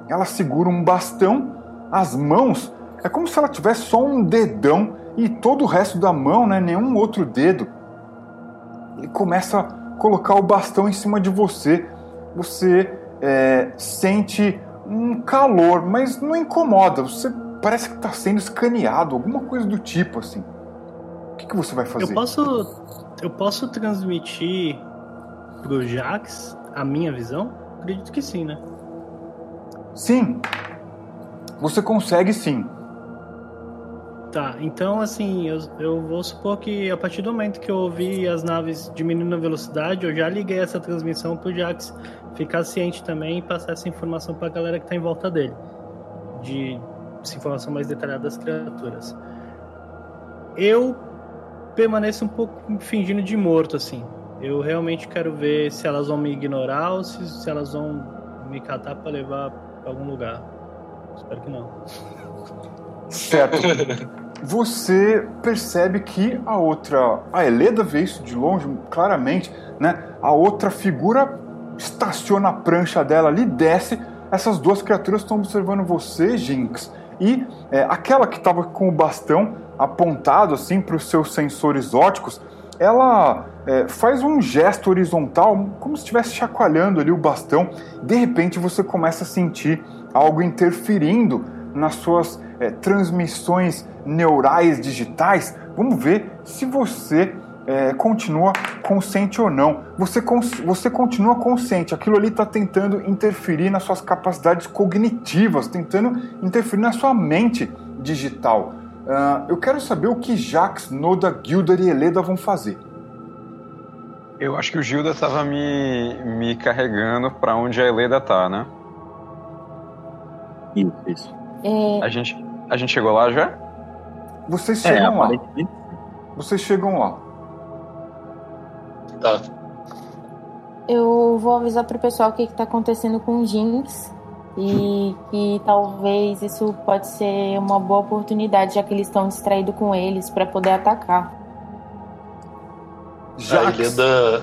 Ela segura um bastão, as mãos é como se ela tivesse só um dedão e todo o resto da mão, né, nenhum outro dedo. Ele começa a colocar o bastão em cima de você. Você é, sente um calor, mas não incomoda. Você parece que está sendo escaneado, alguma coisa do tipo assim. O que, que você vai fazer? Eu posso, eu posso transmitir pro Jax a minha visão? Acredito que sim, né? Sim. Você consegue sim. Tá, então assim, eu, eu vou supor que a partir do momento que eu ouvi as naves diminuindo a velocidade, eu já liguei essa transmissão pro Jax ficar ciente também e passar essa informação pra galera que tá em volta dele. De essa informação mais detalhada das criaturas. Eu permaneço um pouco fingindo de morto, assim. Eu realmente quero ver se elas vão me ignorar ou se, se elas vão me catar para levar pra algum lugar. Espero que não. Certo. <laughs> Você percebe que a outra, a Eleda vê isso de longe claramente, né? A outra figura estaciona a prancha dela ali, desce. Essas duas criaturas estão observando você, Jinx. E é, aquela que estava com o bastão apontado assim para os seus sensores óticos, ela é, faz um gesto horizontal, como se estivesse chacoalhando ali o bastão. De repente você começa a sentir algo interferindo nas suas é, transmissões neurais digitais, vamos ver se você é, continua consciente ou não. Você, você continua consciente, aquilo ali está tentando interferir nas suas capacidades cognitivas, tentando interferir na sua mente digital. Uh, eu quero saber o que Jax, Noda, Gilda e Eleda vão fazer. Eu acho que o Gilda estava me, me carregando para onde a Eleda tá, né? Isso, isso. É... A, gente, a gente chegou lá já? Vocês é, chegam é, lá. Vocês chegam lá. Tá. Eu vou avisar pro pessoal o que, que tá acontecendo com o Jinx e que talvez isso pode ser uma boa oportunidade, já que eles estão distraídos com eles, para poder atacar. Jax, da...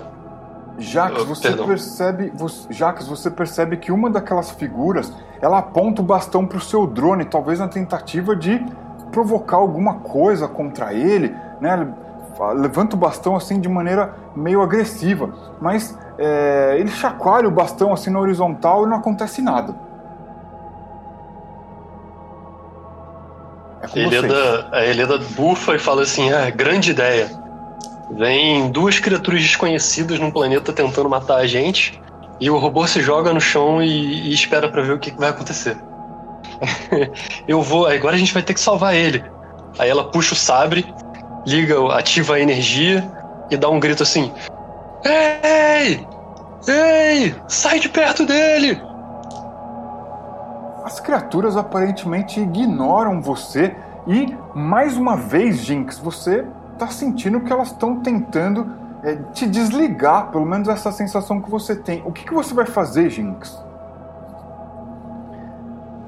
Jax, oh, você percebe, você, Jax, você percebe que uma daquelas figuras, ela aponta o bastão pro seu drone, talvez na tentativa de provocar alguma coisa contra ele, né? Levanta o bastão assim de maneira meio agressiva, mas é, ele chacoalha o bastão assim na horizontal e não acontece nada. É a Helena, a Helena bufa e fala assim: ah, grande ideia. Vem duas criaturas desconhecidas num planeta tentando matar a gente, e o robô se joga no chão e, e espera para ver o que, que vai acontecer. <laughs> eu vou, agora a gente vai ter que salvar ele. Aí ela puxa o sabre, liga, ativa a energia e dá um grito assim: Ei! Ei! Sai de perto dele! As criaturas aparentemente ignoram você e, mais uma vez, Jinx, você tá sentindo que elas estão tentando é, te desligar, pelo menos essa sensação que você tem. O que, que você vai fazer, Jinx?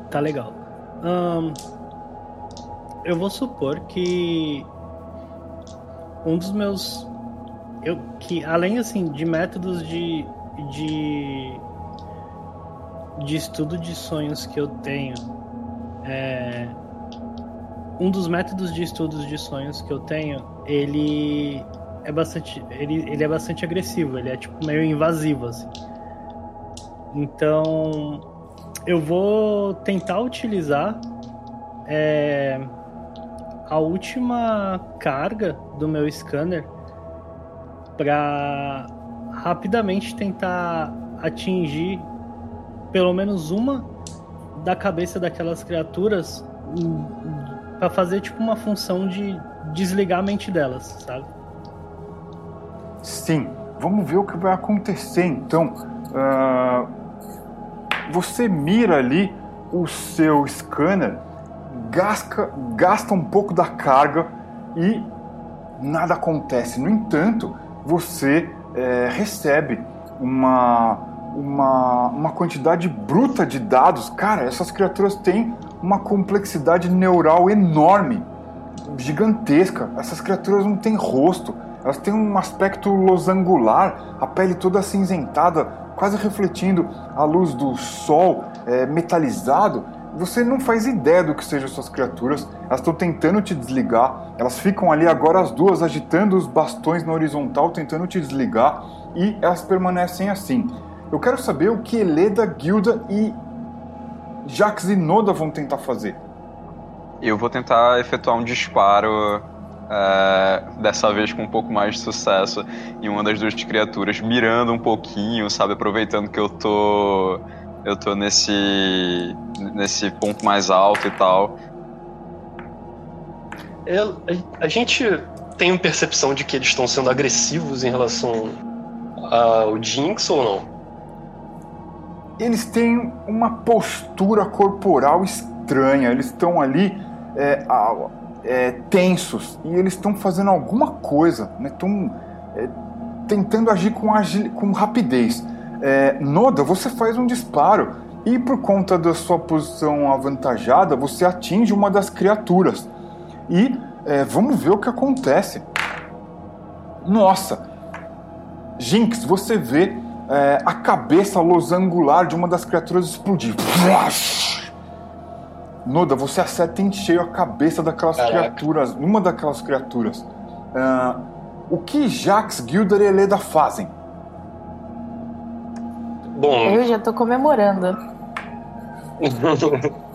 Tá legal. Eu vou supor que um dos meus eu que além assim de métodos de de de estudo de sonhos que eu tenho é, um dos métodos de estudos de sonhos que eu tenho ele é bastante ele, ele é bastante agressivo ele é tipo meio invasivo assim então eu vou tentar utilizar é, a última carga do meu scanner para rapidamente tentar atingir pelo menos uma da cabeça daquelas criaturas para fazer tipo uma função de desligar a mente delas, sabe? Sim, vamos ver o que vai acontecer então. Uh, você mira ali o seu scanner, gasta, gasta um pouco da carga e nada acontece. No entanto, você é, recebe uma, uma, uma quantidade bruta de dados. Cara, essas criaturas têm uma complexidade neural enorme, gigantesca. Essas criaturas não têm rosto, elas têm um aspecto losangular, a pele toda acinzentada, quase refletindo a luz do sol é, metalizado. Você não faz ideia do que sejam essas criaturas, elas estão tentando te desligar, elas ficam ali agora as duas agitando os bastões na horizontal, tentando te desligar, e elas permanecem assim. Eu quero saber o que Eleda, Gilda e Jax e Noda vão tentar fazer. Eu vou tentar efetuar um disparo, é, dessa vez com um pouco mais de sucesso, em uma das duas criaturas, mirando um pouquinho, sabe? Aproveitando que eu tô. Eu tô nesse. nesse ponto mais alto e tal. É, a, a gente tem percepção de que eles estão sendo agressivos em relação ao Jinx ou não? Eles têm uma postura corporal estranha, eles estão ali é, é, tensos e eles estão fazendo alguma coisa, estão né? é, tentando agir com, agil, com rapidez. É, Noda, você faz um disparo e por conta da sua posição avantajada, você atinge uma das criaturas. E é, vamos ver o que acontece. Nossa! Jinx, você vê é, a cabeça losangular de uma das criaturas explodir. Noda, você acerta em cheio a cabeça daquelas Caraca. criaturas, uma daquelas criaturas. Uh, o que Jax, Gilder e Eleda fazem? Bom. Eu já tô comemorando. <laughs>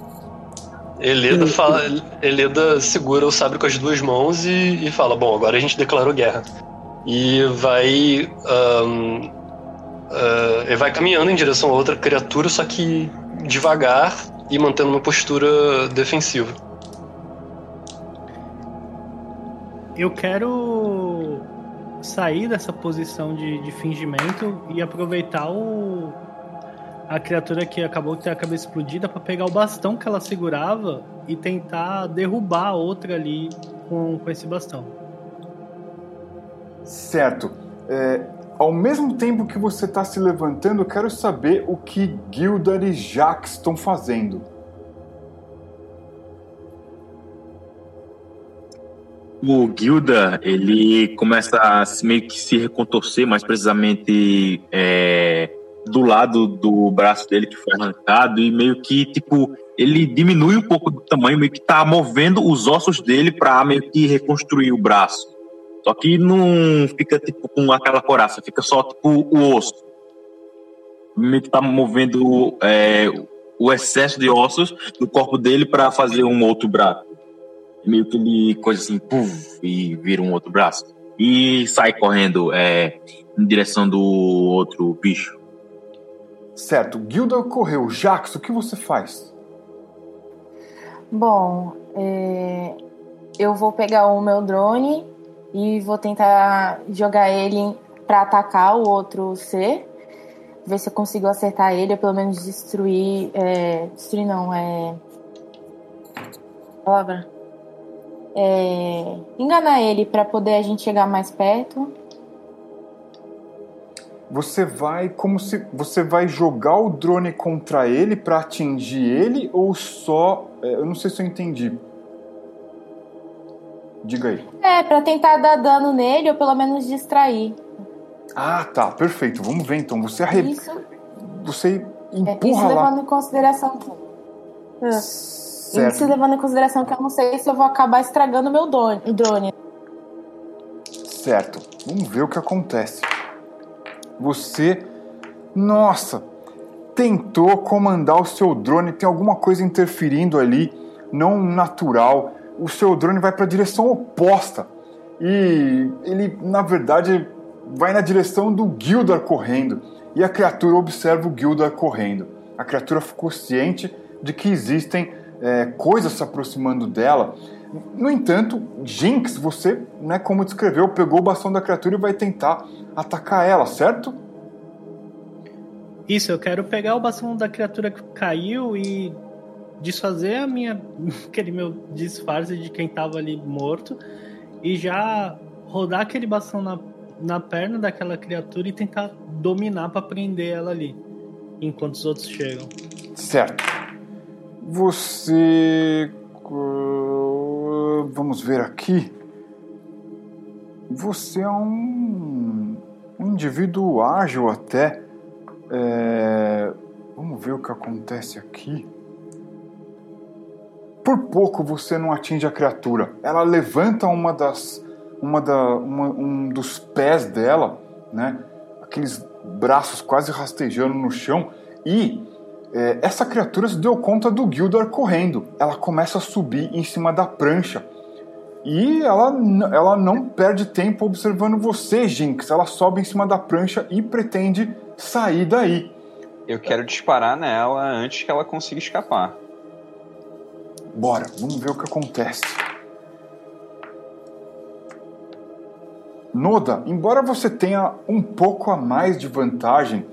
Eleda, fala, Eleda segura o sabre com as duas mãos e, e, fala: Bom, agora a gente declarou guerra. E vai. Um, uh, vai caminhando em direção a outra criatura, só que devagar e mantendo uma postura defensiva. Eu quero sair dessa posição de, de fingimento e aproveitar o, a criatura que acabou de ter a cabeça explodida para pegar o bastão que ela segurava e tentar derrubar a outra ali com, com esse bastão. Certo. É, ao mesmo tempo que você está se levantando, eu quero saber o que Gildar e Jax estão fazendo. O Gilda, ele começa a meio que se recontorcer, mais precisamente é, do lado do braço dele que foi arrancado, e meio que, tipo, ele diminui um pouco do tamanho, meio que tá movendo os ossos dele para meio que reconstruir o braço. Só que não fica tipo com aquela coraça, fica só tipo o osso. Meio que tá movendo é, o excesso de ossos do corpo dele para fazer um outro braço. Meio que ele coisa assim, puf, e vira um outro braço. E sai correndo é, em direção do outro bicho. Certo, Gilda correu. Jax, o que você faz? Bom, é... eu vou pegar o meu drone e vou tentar jogar ele para atacar o outro ser. Ver se eu consigo acertar ele ou pelo menos destruir. É, destruir não, é. Palavra. É, enganar ele para poder a gente chegar mais perto. Você vai como se você vai jogar o drone contra ele para atingir ele ou só? É, eu não sei se eu entendi. Diga aí. É, para tentar dar dano nele ou pelo menos distrair. Ah, tá, perfeito. Vamos ver então. Você arre... Isso... Você empurra é, isso lá. levando em consideração. Certo. Isso levando em consideração que eu não sei se eu vou acabar estragando o meu drone. Certo. Vamos ver o que acontece. Você, nossa, tentou comandar o seu drone, tem alguma coisa interferindo ali, não natural o seu drone vai para a direção oposta. E ele, na verdade, vai na direção do Gildar correndo. E a criatura observa o Gildar correndo. A criatura ficou ciente de que existem é, coisas se aproximando dela. No entanto, Jinx, você, né, como descreveu, pegou o bastão da criatura e vai tentar atacar ela, certo? Isso, eu quero pegar o bastão da criatura que caiu e desfazer a minha <laughs> aquele meu disfarce de quem tava ali morto e já rodar aquele bastão na, na perna daquela criatura e tentar dominar para prender ela ali enquanto os outros chegam. Certo. Você vamos ver aqui. Você é um, um indivíduo ágil até. É, vamos ver o que acontece aqui. Por pouco você não atinge a criatura. Ela levanta uma das, uma da, uma, um dos pés dela, né? Aqueles braços quase rastejando no chão e é, essa criatura se deu conta do Gildor correndo. Ela começa a subir em cima da prancha. E ela, ela não perde tempo observando você, Jinx. Ela sobe em cima da prancha e pretende sair daí. Eu quero disparar nela antes que ela consiga escapar. Bora, vamos ver o que acontece. Noda, embora você tenha um pouco a mais de vantagem,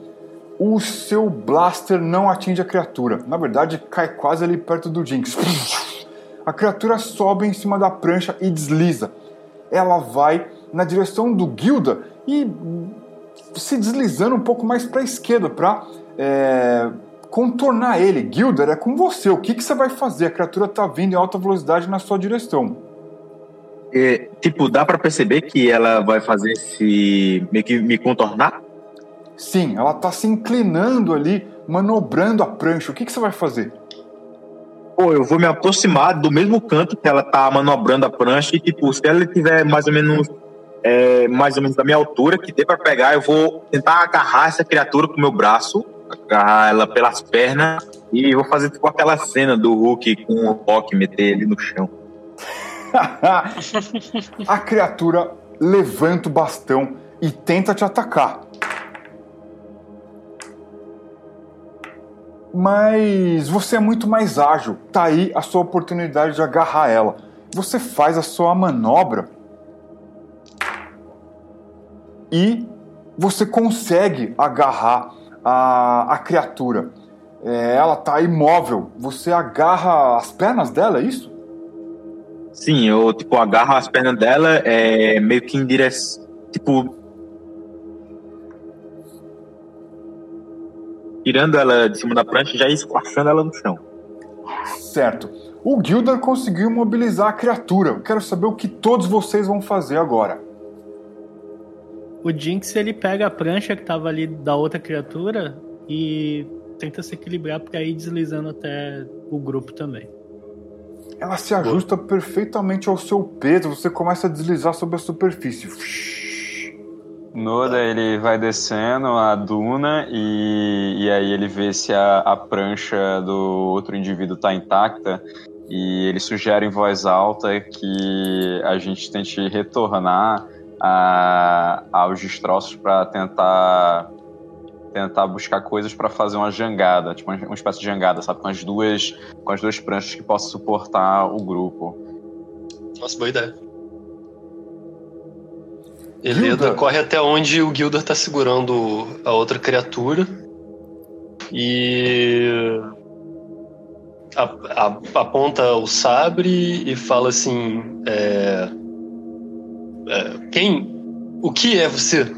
o seu blaster não atinge a criatura. Na verdade, cai quase ali perto do Jinx. A criatura sobe em cima da prancha e desliza. Ela vai na direção do Gilda e se deslizando um pouco mais para a esquerda para é, contornar ele. Gilda, é com você. O que, que você vai fazer? A criatura está vindo em alta velocidade na sua direção. É, tipo, dá para perceber que ela vai fazer esse meio que me contornar? Sim, ela está se inclinando ali, manobrando a prancha. O que, que você vai fazer? Pô, eu vou me aproximar do mesmo canto que ela tá manobrando a prancha e, tipo, se ela tiver mais ou menos é, mais ou menos da minha altura, que dê para pegar, eu vou tentar agarrar essa criatura com o meu braço, agarrar ela pelas pernas e vou fazer tipo aquela cena do Hulk com o Rock meter ele no chão. <laughs> a criatura levanta o bastão e tenta te atacar. mas você é muito mais ágil. Tá aí a sua oportunidade de agarrar ela. Você faz a sua manobra e você consegue agarrar a, a criatura. É, ela tá imóvel. Você agarra as pernas dela, é isso? Sim, eu tipo agarro as pernas dela é, meio que em direção. Tipo, tirando ela de cima da prancha e já esquachando ela no chão. Certo. O Gildar conseguiu mobilizar a criatura. Eu quero saber o que todos vocês vão fazer agora. O Jinx ele pega a prancha que tava ali da outra criatura e tenta se equilibrar para ir deslizando até o grupo também. Ela se ajusta Boa. perfeitamente ao seu peso, você começa a deslizar sobre a superfície. Noda ele vai descendo a duna e, e aí ele vê se a, a prancha do outro indivíduo está intacta e ele sugere em voz alta que a gente tente retornar a, aos destroços para tentar tentar buscar coisas para fazer uma jangada, tipo uma, uma espécie de jangada, sabe, com as duas com as duas pranchas que possam suportar o grupo. Nossa, boa ideia. Eleda corre até onde o Gildor tá segurando a outra criatura e aponta o sabre e fala assim: é, Quem? O que é você?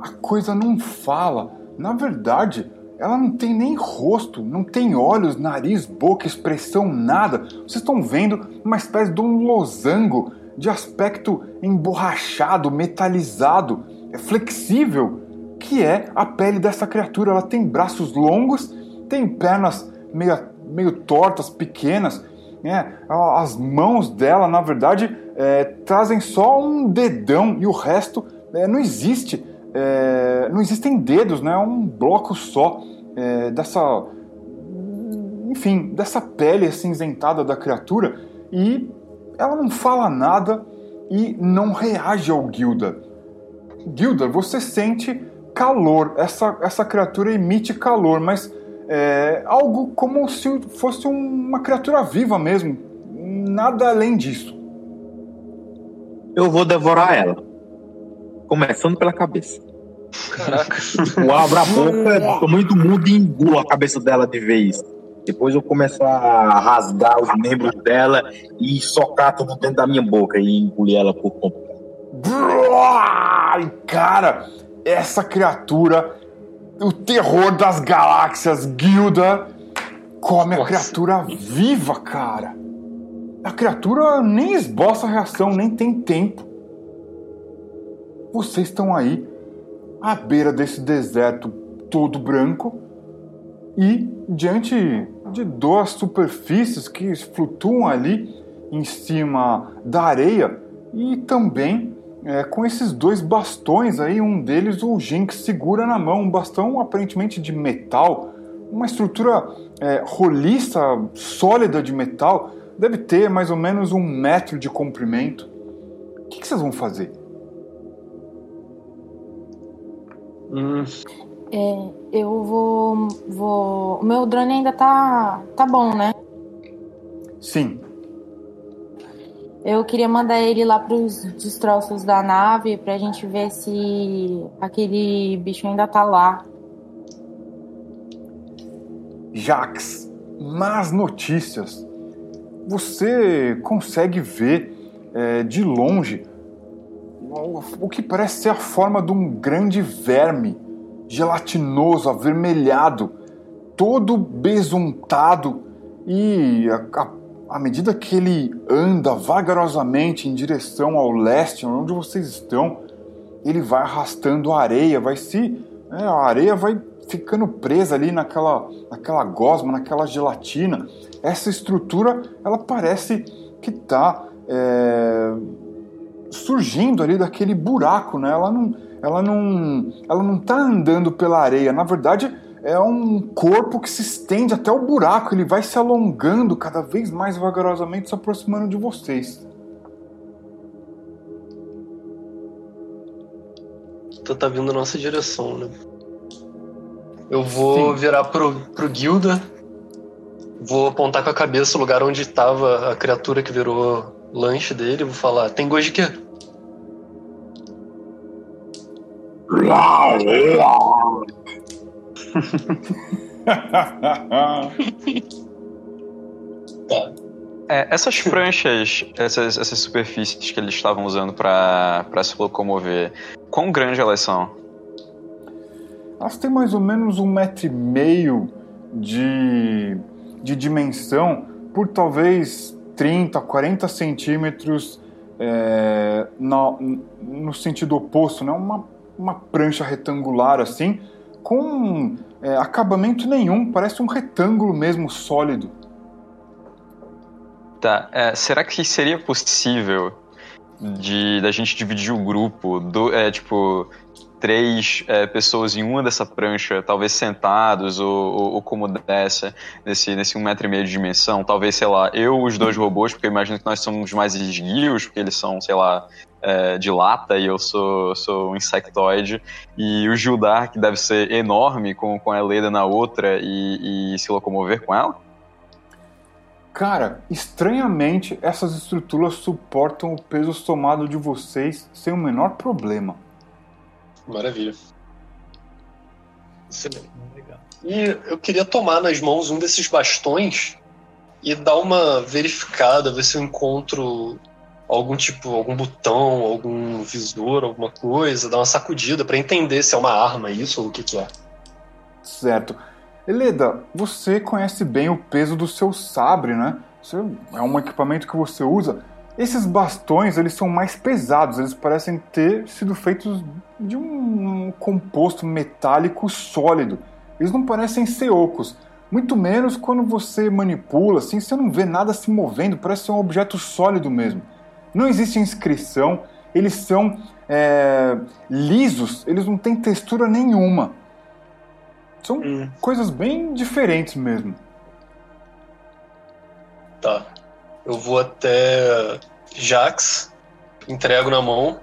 A coisa não fala. Na verdade, ela não tem nem rosto, não tem olhos, nariz, boca, expressão, nada. Vocês estão vendo uma espécie de um losango de aspecto emborrachado, metalizado, é flexível, que é a pele dessa criatura. Ela tem braços longos, tem pernas meio, meio tortas, pequenas. Né? As mãos dela, na verdade, é, trazem só um dedão e o resto é, não existe. É, não existem dedos, né? é um bloco só é, dessa, enfim, dessa pele acinzentada da criatura e ela não fala nada e não reage ao Gilda. Gilda, você sente calor, essa, essa criatura emite calor, mas é algo como se fosse uma criatura viva mesmo. nada além disso. Eu vou devorar ela. Começando pela cabeça. Caraca. Eu abro a boca, tamanho do mundo e engulo a cabeça dela de vez. Depois eu começo a rasgar os membros dela e socar tudo dentro da minha boca e engolir ela por completo. Cara, essa criatura, o terror das galáxias, Guilda, come a Nossa. criatura viva, cara. A criatura nem esboça reação, nem tem tempo. Vocês estão aí, à beira desse deserto todo branco, e diante de duas superfícies que flutuam ali em cima da areia, e também é, com esses dois bastões aí, um deles o Jinx segura na mão, um bastão aparentemente de metal, uma estrutura é, roliça, sólida de metal, deve ter mais ou menos um metro de comprimento. O que, que vocês vão fazer? Hum, É, eu vou, vou. O meu drone ainda tá, tá bom, né? Sim, Eu queria mandar ele lá pros destroços da nave pra gente ver se aquele bicho ainda tá lá. Jax, más notícias. Você consegue ver é, de longe o, que parece ser a forma de um grande verme gelatinoso, avermelhado, todo besuntado e a, a- à medida que ele anda vagarosamente em direção ao leste, onde vocês estão, ele vai arrastando a areia, vai se. é, a areia vai ficando presa ali naquela, naquela gosma, naquela gelatina. Essa estrutura, ela parece que está surgindo ali daquele buraco, né? Ela não, ela não, ela não tá andando pela areia. Na verdade, é um corpo que se estende até o buraco. Ele vai se alongando cada vez mais vagarosamente, se aproximando de vocês. tá, tá vindo na nossa direção, né? Eu vou Sim. virar pro, pro Guilda. Vou apontar com a cabeça o lugar onde estava a criatura que virou lanche dele. Vou falar: tem gosto de quê? <laughs> Tá. É, essas pranchas, essas, essas superfícies que eles estavam usando pra pra se locomover, quão grande elas são? Elas têm mais ou menos um metro e meio de, de dimensão por talvez 30, 40 centímetros é, na- no sentido oposto, né? uma, uma prancha retangular assim, com é, acabamento nenhum, parece um retângulo mesmo sólido. Tá, é, será que seria possível de da gente dividir o grupo, do, é, tipo, três é, pessoas em uma dessa prancha, talvez sentados ou, ou, ou como dessa, nesse, nesse um metro e meio de dimensão, talvez, sei lá, eu, os dois robôs, porque eu imagino que nós somos mais esguios, porque eles são, sei lá, é, de lata e eu sou, sou um insectoide, e o Gildar, que deve ser enorme, com, com a Leda na outra e, e se locomover com ela? Cara, estranhamente essas estruturas suportam o peso somado de vocês sem o menor problema. Maravilha. Excelente. Legal. E eu queria tomar nas mãos um desses bastões e dar uma verificada, ver se eu encontro algum tipo, algum botão, algum visor, alguma coisa, dar uma sacudida pra entender se é uma arma isso ou o que que é. Certo. Eleda, você conhece bem o peso do seu sabre, né? Isso é um equipamento que você usa. Esses bastões, eles são mais pesados, eles parecem ter sido feitos de um composto metálico sólido. Eles não parecem ser ocos. Muito menos quando você manipula, assim, você não vê nada se movendo, parece ser um objeto sólido mesmo. Não existe inscrição, eles são é, lisos, eles não têm textura nenhuma. São Hum. coisas bem diferentes mesmo. Tá. Eu vou até Jax, entrego na mão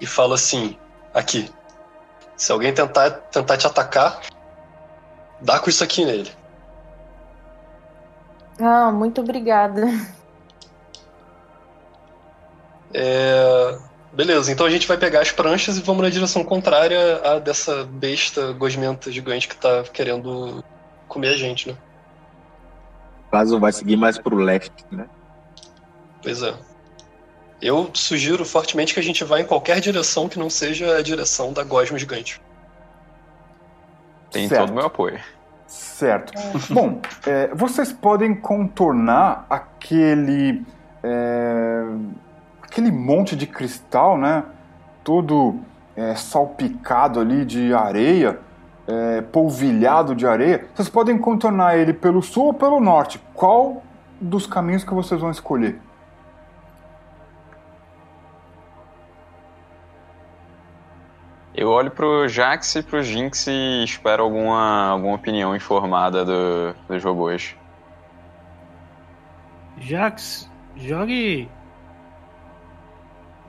e falo assim: aqui. Se alguém tentar, tentar te atacar, dá com isso aqui nele. Ah, muito obrigada. É... Beleza, então a gente vai pegar as pranchas e vamos na direção contrária a dessa besta gosmenta gigante que tá querendo comer a gente, né? O caso vai seguir mais pro leste, né? Pois é. Eu sugiro fortemente que a gente vá em qualquer direção que não seja a direção da gosma gigante. Tem Certo. todo o meu apoio. Certo. <laughs> Bom, é, vocês podem contornar aquele. é, aquele monte de cristal, né? Todo é, salpicado ali de areia, é, polvilhado de areia. Vocês podem contornar ele pelo sul ou pelo norte. Qual dos caminhos que vocês vão escolher? Eu olho pro Jax e pro Jinx e espero alguma, alguma opinião informada do, dos robôs. Jax, jogue.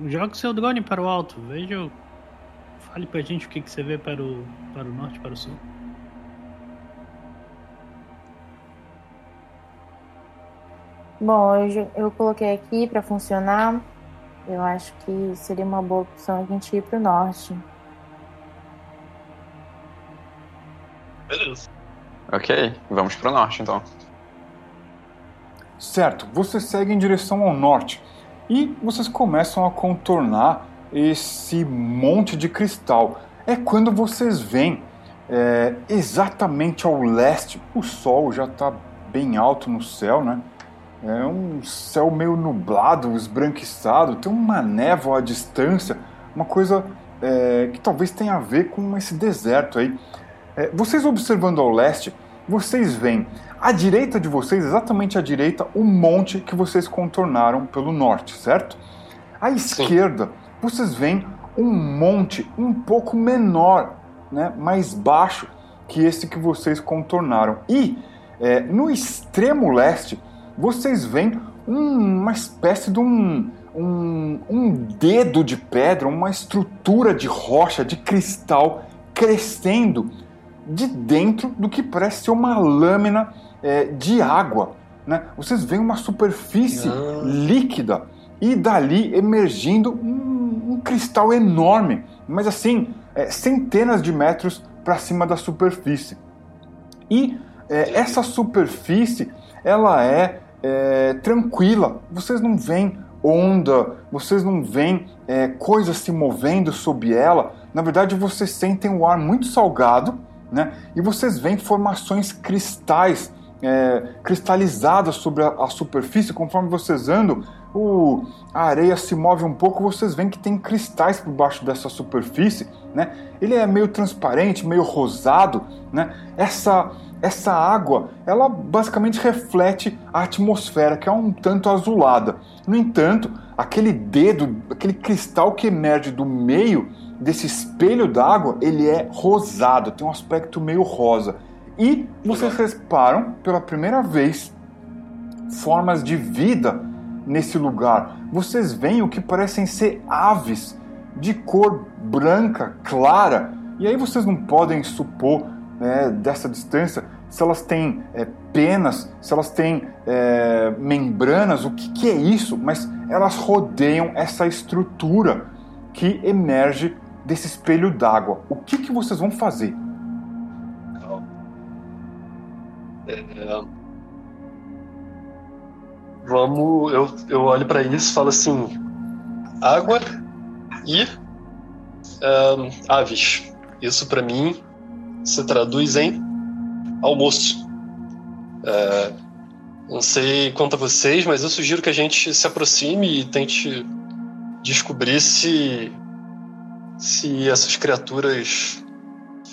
Jogue seu drone para o alto. Veja. Fale pra gente o que, que você vê para o, para o norte e para o sul. Bom, eu, eu coloquei aqui para funcionar. Eu acho que seria uma boa opção a gente ir pro norte. Beleza. Ok, vamos pro norte então. Certo, vocês seguem em direção ao norte e vocês começam a contornar esse monte de cristal. É quando vocês veem é, exatamente ao leste, o sol já está bem alto no céu, né? É um céu meio nublado, esbranquiçado, tem uma névoa à distância, uma coisa é, que talvez tenha a ver com esse deserto aí. É, vocês observando ao leste, vocês veem à direita de vocês, exatamente à direita, o monte que vocês contornaram pelo norte, certo? À esquerda, vocês veem um monte um pouco menor, né, mais baixo que esse que vocês contornaram. E é, no extremo leste, vocês veem um- uma espécie de um, um, um dedo de pedra, uma estrutura de rocha, de cristal, crescendo de dentro do que parece ser uma lâmina é, de água. Né? Vocês veem uma superfície Ah. líquida e dali emergindo um, um cristal enorme, mas assim, é, centenas de metros para cima da superfície. E é, essa superfície, ela é, é, tranquila. Vocês não veem onda, vocês não veem é, coisas se movendo sob ela. Na verdade, vocês sentem o ar muito salgado, né? E vocês veem formações cristais, é, cristalizadas sobre a, a superfície. Conforme vocês andam, o, a areia se move um pouco. Vocês veem que tem cristais por baixo dessa superfície, né? Ele é meio transparente, meio rosado, né? Essa essa água, ela basicamente reflete a atmosfera, que é um tanto azulada. No entanto, aquele dedo, aquele cristal que emerge do meio desse espelho d'água, ele é rosado, tem um aspecto meio rosa. E vocês reparam pela primeira vez formas de vida nesse lugar. Vocês veem o que parecem ser aves de cor branca, clara, e aí vocês não podem supor né, dessa distância se elas têm é, penas, se elas têm é, membranas, o que, que é isso, mas elas rodeiam essa estrutura que emerge desse espelho d'água. O que, que vocês vão fazer? É, Vamos. Eu, eu olho pra isso e falo assim: água e ahn, aves. Isso pra mim se traduz em almoço. É, não sei quanto a vocês, mas eu sugiro que a gente se aproxime e tente descobrir se se essas criaturas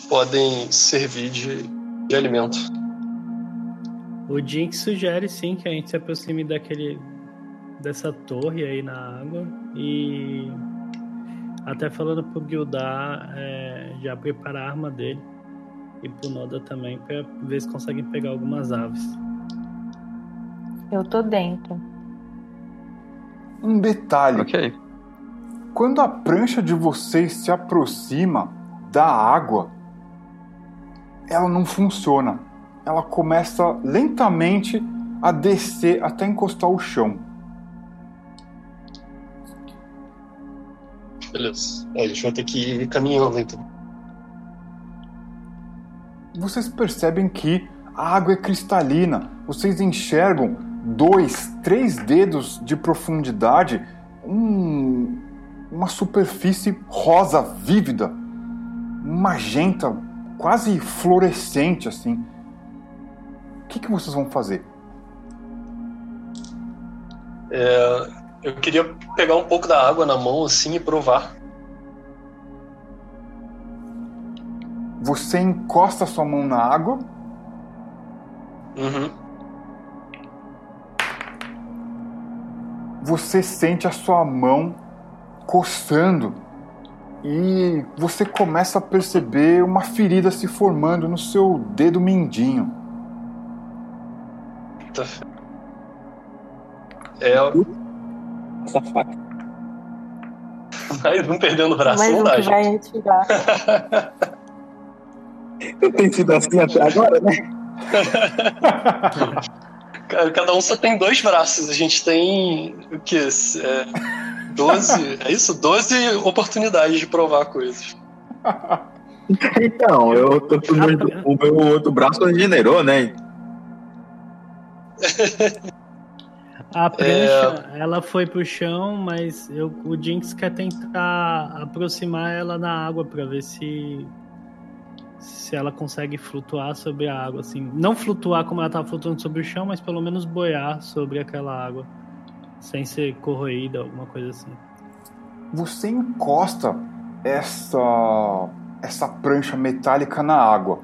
podem servir de, de alimento. O Jinx sugere sim que a gente se aproxime daquele dessa torre aí na água e até falando pro Gildar é, já preparar a arma dele e pro Noda também pra ver se conseguem pegar algumas aves. Eu tô dentro. Um detalhe: Ok. Quando a prancha de vocês se aproxima da água, ela não funciona. Ela começa lentamente a descer até encostar o chão. Beleza. É, a gente vai ter que ir caminhando então. Vocês percebem que a água é cristalina. Vocês enxergam dois, três dedos de profundidade, um, uma superfície rosa vívida, magenta, quase fluorescente assim. O que, que vocês vão fazer? É, eu queria pegar um pouco da água na mão assim e provar. Você encosta sua mão na água. Uhum. Você sente a sua mão coçando e você começa a perceber uma ferida se formando no seu dedo mindinho. É. Essa faca. Aí, não perdendo o braço, Mais não um dá, que gente. vai retirar. <laughs> Eu tenho sido assim até agora, né? <laughs> Cara, Cada um só tem dois braços. A gente tem o quê? É, 12. É isso? 12 oportunidades de provar coisas. <laughs> Então, eu tô com o meu- o meu outro braço regenerou, né? A prancha, ela foi pro chão, mas eu, o Jinx quer tentar aproximar ela na água pra ver se se ela consegue flutuar sobre a água, assim. Não flutuar como ela tava flutuando sobre o chão, mas pelo menos boiar sobre aquela água, sem ser corroída, alguma coisa assim. Você encosta essa essa prancha metálica na água.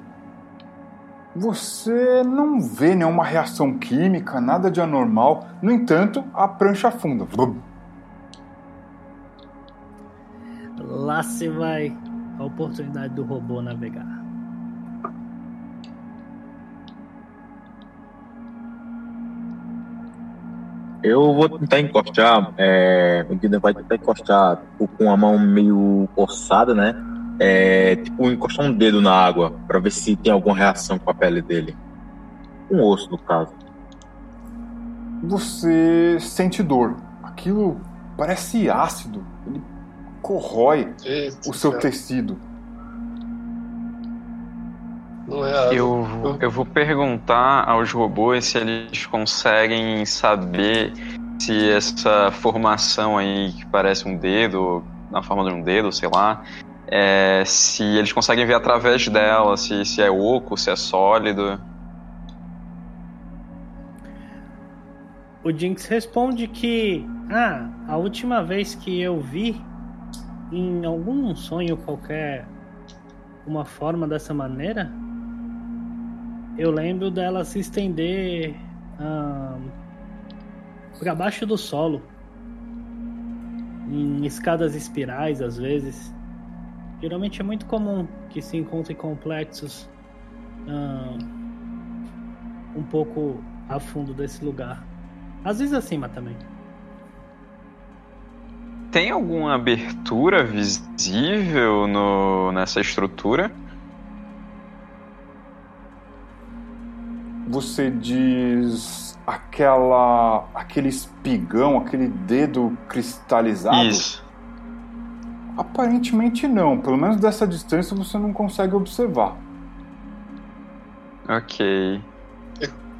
Você não vê nenhuma reação química, nada de anormal. No entanto, a prancha afunda. Lá se vai a oportunidade do robô navegar. Eu vou tentar encostar, é, o Guido vai tentar encostar tipo, com a mão meio coçada, né? É, tipo, encostar um dedo na água pra ver se tem alguma reação com a pele dele. Um osso, no caso. Você sente dor. Aquilo parece ácido. Ele corrói Eita, o seu cara, tecido. Não é. Eu, eu vou perguntar aos robôs se eles conseguem saber se essa formação aí que parece um dedo, na forma de um dedo, sei lá, é, se eles conseguem ver através dela, se, se é oco, se é sólido. O Jinx responde que, ah, a última vez que eu vi em algum sonho qualquer uma forma dessa maneira, eu lembro dela se estender para baixo do solo, em escadas espirais às vezes. Geralmente é muito comum que se encontre complexos ah, um pouco a fundo desse lugar. Às vezes acima também. Tem alguma abertura visível no, nessa estrutura? Você diz aquela aquele espigão, aquele dedo cristalizado? Isso. Aparentemente não. Pelo menos dessa distância você não consegue observar. Ok.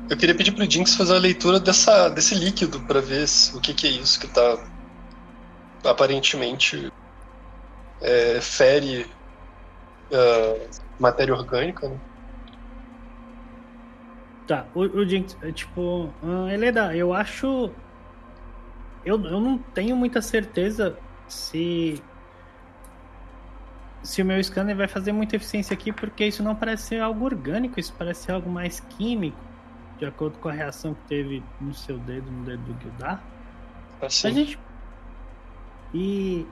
Eu queria pedir pro Jinx fazer a leitura dessa, desse líquido pra ver se- o que, que é isso que tá aparentemente é, fere ah, matéria orgânica, né? Tá, o, o Jinx, é, tipo, ah, Helena, eu acho. Eu, eu não tenho muita certeza se. Se o meu scanner vai fazer muita eficiência aqui, porque isso não parece ser algo orgânico, isso parece ser algo mais químico, de acordo com a reação que teve no seu dedo, no dedo do Gildar. Assim. A gente. E.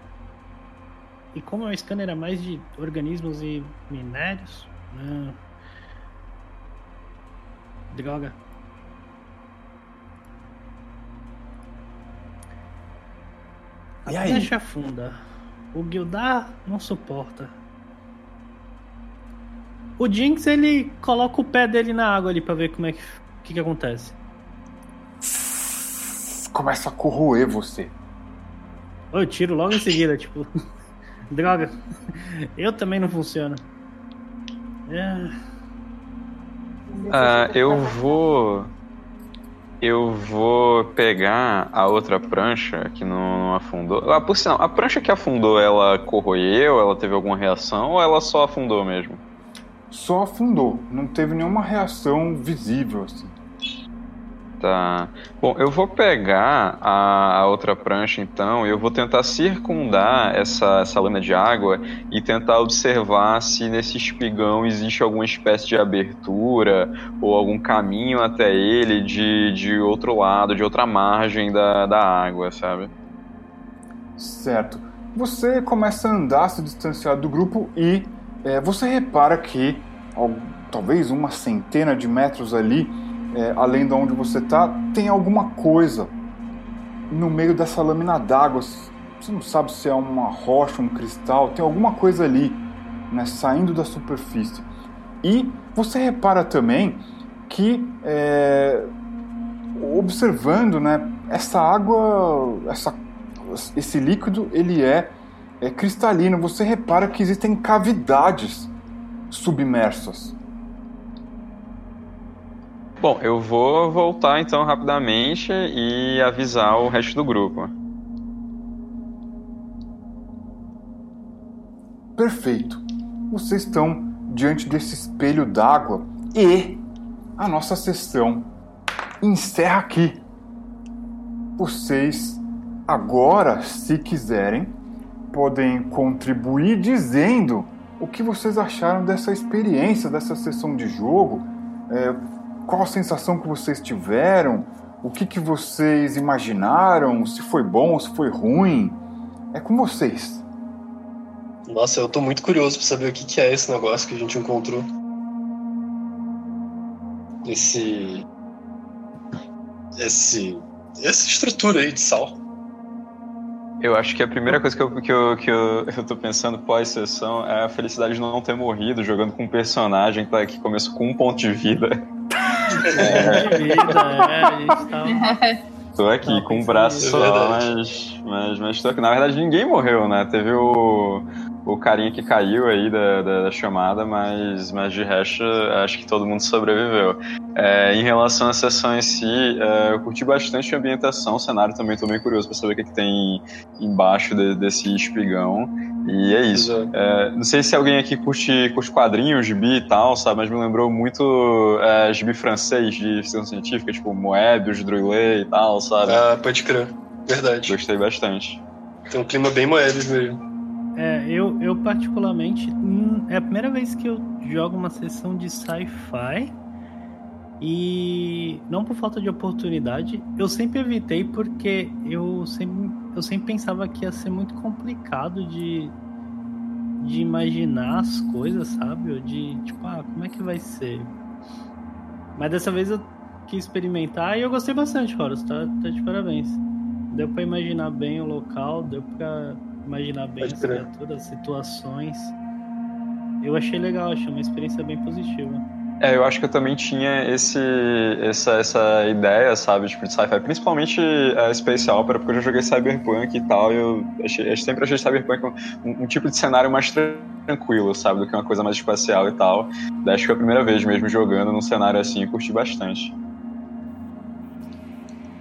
E como o scanner é mais de organismos e minérios. né? Droga. A E aí? prancha afunda. O Gildar não suporta. O Jinx ele coloca o pé dele na água ali pra ver como é que, que, que acontece. Começa a corroer você. Eu tiro logo em seguida, tipo. <laughs> Droga. Eu também não funciono. É... Ah, eu vou. Eu vou pegar a outra prancha que não, afundou. Ah, por sinal, a prancha que afundou, ela corroeu? Ela teve alguma reação ou ela só afundou mesmo? Só afundou, não teve nenhuma reação visível assim. Tá. Bom, eu vou pegar a, a, outra prancha então, e eu vou tentar circundar essa, essa lâmina de água e tentar observar se nesse espigão existe alguma espécie de abertura ou algum caminho até ele de, de outro lado, de outra margem da, da água, sabe? Certo. Você começa a andar, se distanciar do grupo e é, você repara que, talvez uma centena de metros ali, é, além de onde você está, tem alguma coisa no meio dessa lâmina d'água. Você não sabe se é uma rocha, um cristal, tem alguma coisa ali, né, saindo da superfície. E você repara também que, é, observando, né, essa água, essa, esse líquido, ele é, é cristalino. Você repara que existem cavidades submersas. Bom, eu vou voltar então rapidamente e avisar o resto do grupo. Perfeito. Vocês estão diante desse espelho d'água e a nossa sessão encerra aqui. Vocês agora, se quiserem, podem contribuir dizendo o que vocês acharam dessa experiência, dessa sessão de jogo. É, qual a sensação que vocês tiveram, o que, que vocês imaginaram, se foi bom, se foi ruim. É com vocês. Nossa, eu tô muito curioso para saber o que, que é esse negócio que a gente encontrou. Esse. Esse. Essa estrutura aí de sal. Eu acho que a primeira coisa que eu, que eu, que eu, <laughs> eu tô pensando pós-sessão é a felicidade de não ter morrido jogando com um personagem que tá começou com um ponto de vida. É. De vida, é, a gente tá... <laughs> Tô aqui com um braço só, mas, mas, mas tô aqui. Na verdade, ninguém morreu, né? Teve o, o carinha que caiu aí da, da, da chamada, mas, mas de resto, acho que todo mundo sobreviveu. É, em relação à sessão em si, é, eu curti bastante a ambientação, o cenário também tô bem curioso para saber o que, que tem embaixo de, desse espigão. E é isso. É, não sei se alguém aqui curte, curte quadrinhos, gibi e tal, sabe? Mas me lembrou muito é, gibi francês de ficção científica, tipo Moebius, Druillet e tal, sabe? Ah, pode crer. Verdade. Gostei bastante. Tem um clima bem Moebius mesmo. É, eu, eu particularmente. Hum, é a primeira vez que eu jogo uma sessão de sci-fi. E não por falta de oportunidade, eu sempre evitei porque eu sempre, eu sempre pensava que ia ser muito complicado de, de imaginar as coisas, sabe? Ou de, tipo, ah, como é que vai ser? Mas dessa vez eu quis experimentar e eu gostei bastante, Horus, tá, tá de parabéns. Deu pra imaginar bem o local, deu pra imaginar bem Pode as crer. criaturas, as situações. Eu achei legal, achei uma experiência bem positiva. É, eu acho que eu também tinha esse, essa, essa ideia, sabe, tipo, de sci-fi, principalmente a Space Opera, porque eu já joguei Cyberpunk e tal, e eu, achei, eu sempre achei Cyberpunk um, um, tipo de cenário mais tranquilo, sabe, do que uma coisa mais espacial e tal. Daí acho que foi a primeira vez mesmo jogando num cenário assim e curti bastante.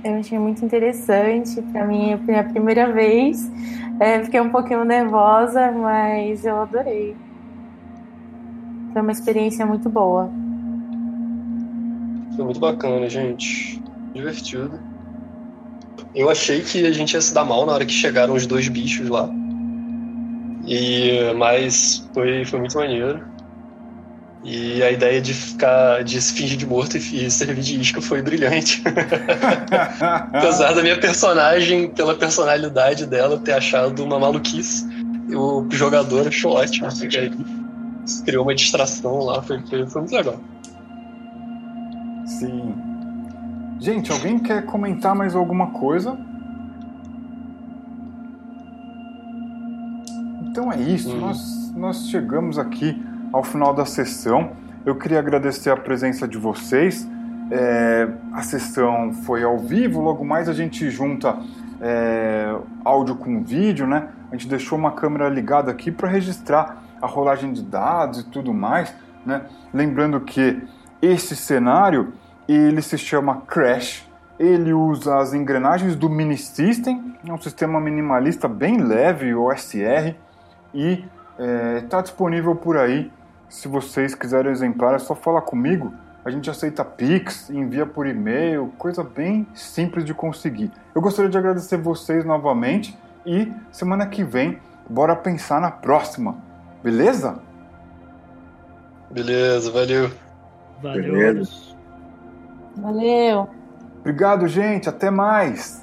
Eu achei muito interessante, pra mim é a primeira vez, é, fiquei um pouquinho nervosa, mas eu adorei. Foi uma experiência muito boa. Foi muito bacana, gente. Divertido. Eu achei que a gente ia se dar mal na hora que chegaram os dois bichos lá. E mas foi, foi muito maneiro. E a ideia de ficar de se fingir de morto e, servir de isca foi brilhante. <laughs> Apesar da minha personagem, pela personalidade dela, ter achado uma maluquice, o jogador achou ótimo. Criou uma distração lá, foi, foi, foi muito legal. Sim. Gente, alguém quer comentar mais alguma coisa? Então é isso, hum. nós, nós chegamos aqui ao final da sessão. Eu queria agradecer a presença de vocês. É, a sessão foi ao vivo, logo mais a gente junta é, áudio com vídeo, né? A gente deixou uma câmera ligada aqui para registrar a rolagem de dados e tudo mais, né? Lembrando que esse cenário ele se chama Crash. Ele usa as engrenagens do Mini System, é um sistema minimalista bem leve, OSR, e está é, disponível por aí. Se vocês quiserem exemplar, é só falar comigo. A gente aceita Pix, envia por e-mail, coisa bem simples de conseguir. Eu gostaria de agradecer vocês novamente e semana que vem, bora pensar na próxima, beleza? Beleza, valeu. Valeu. Beleza. Valeu. Obrigado, gente. Até mais.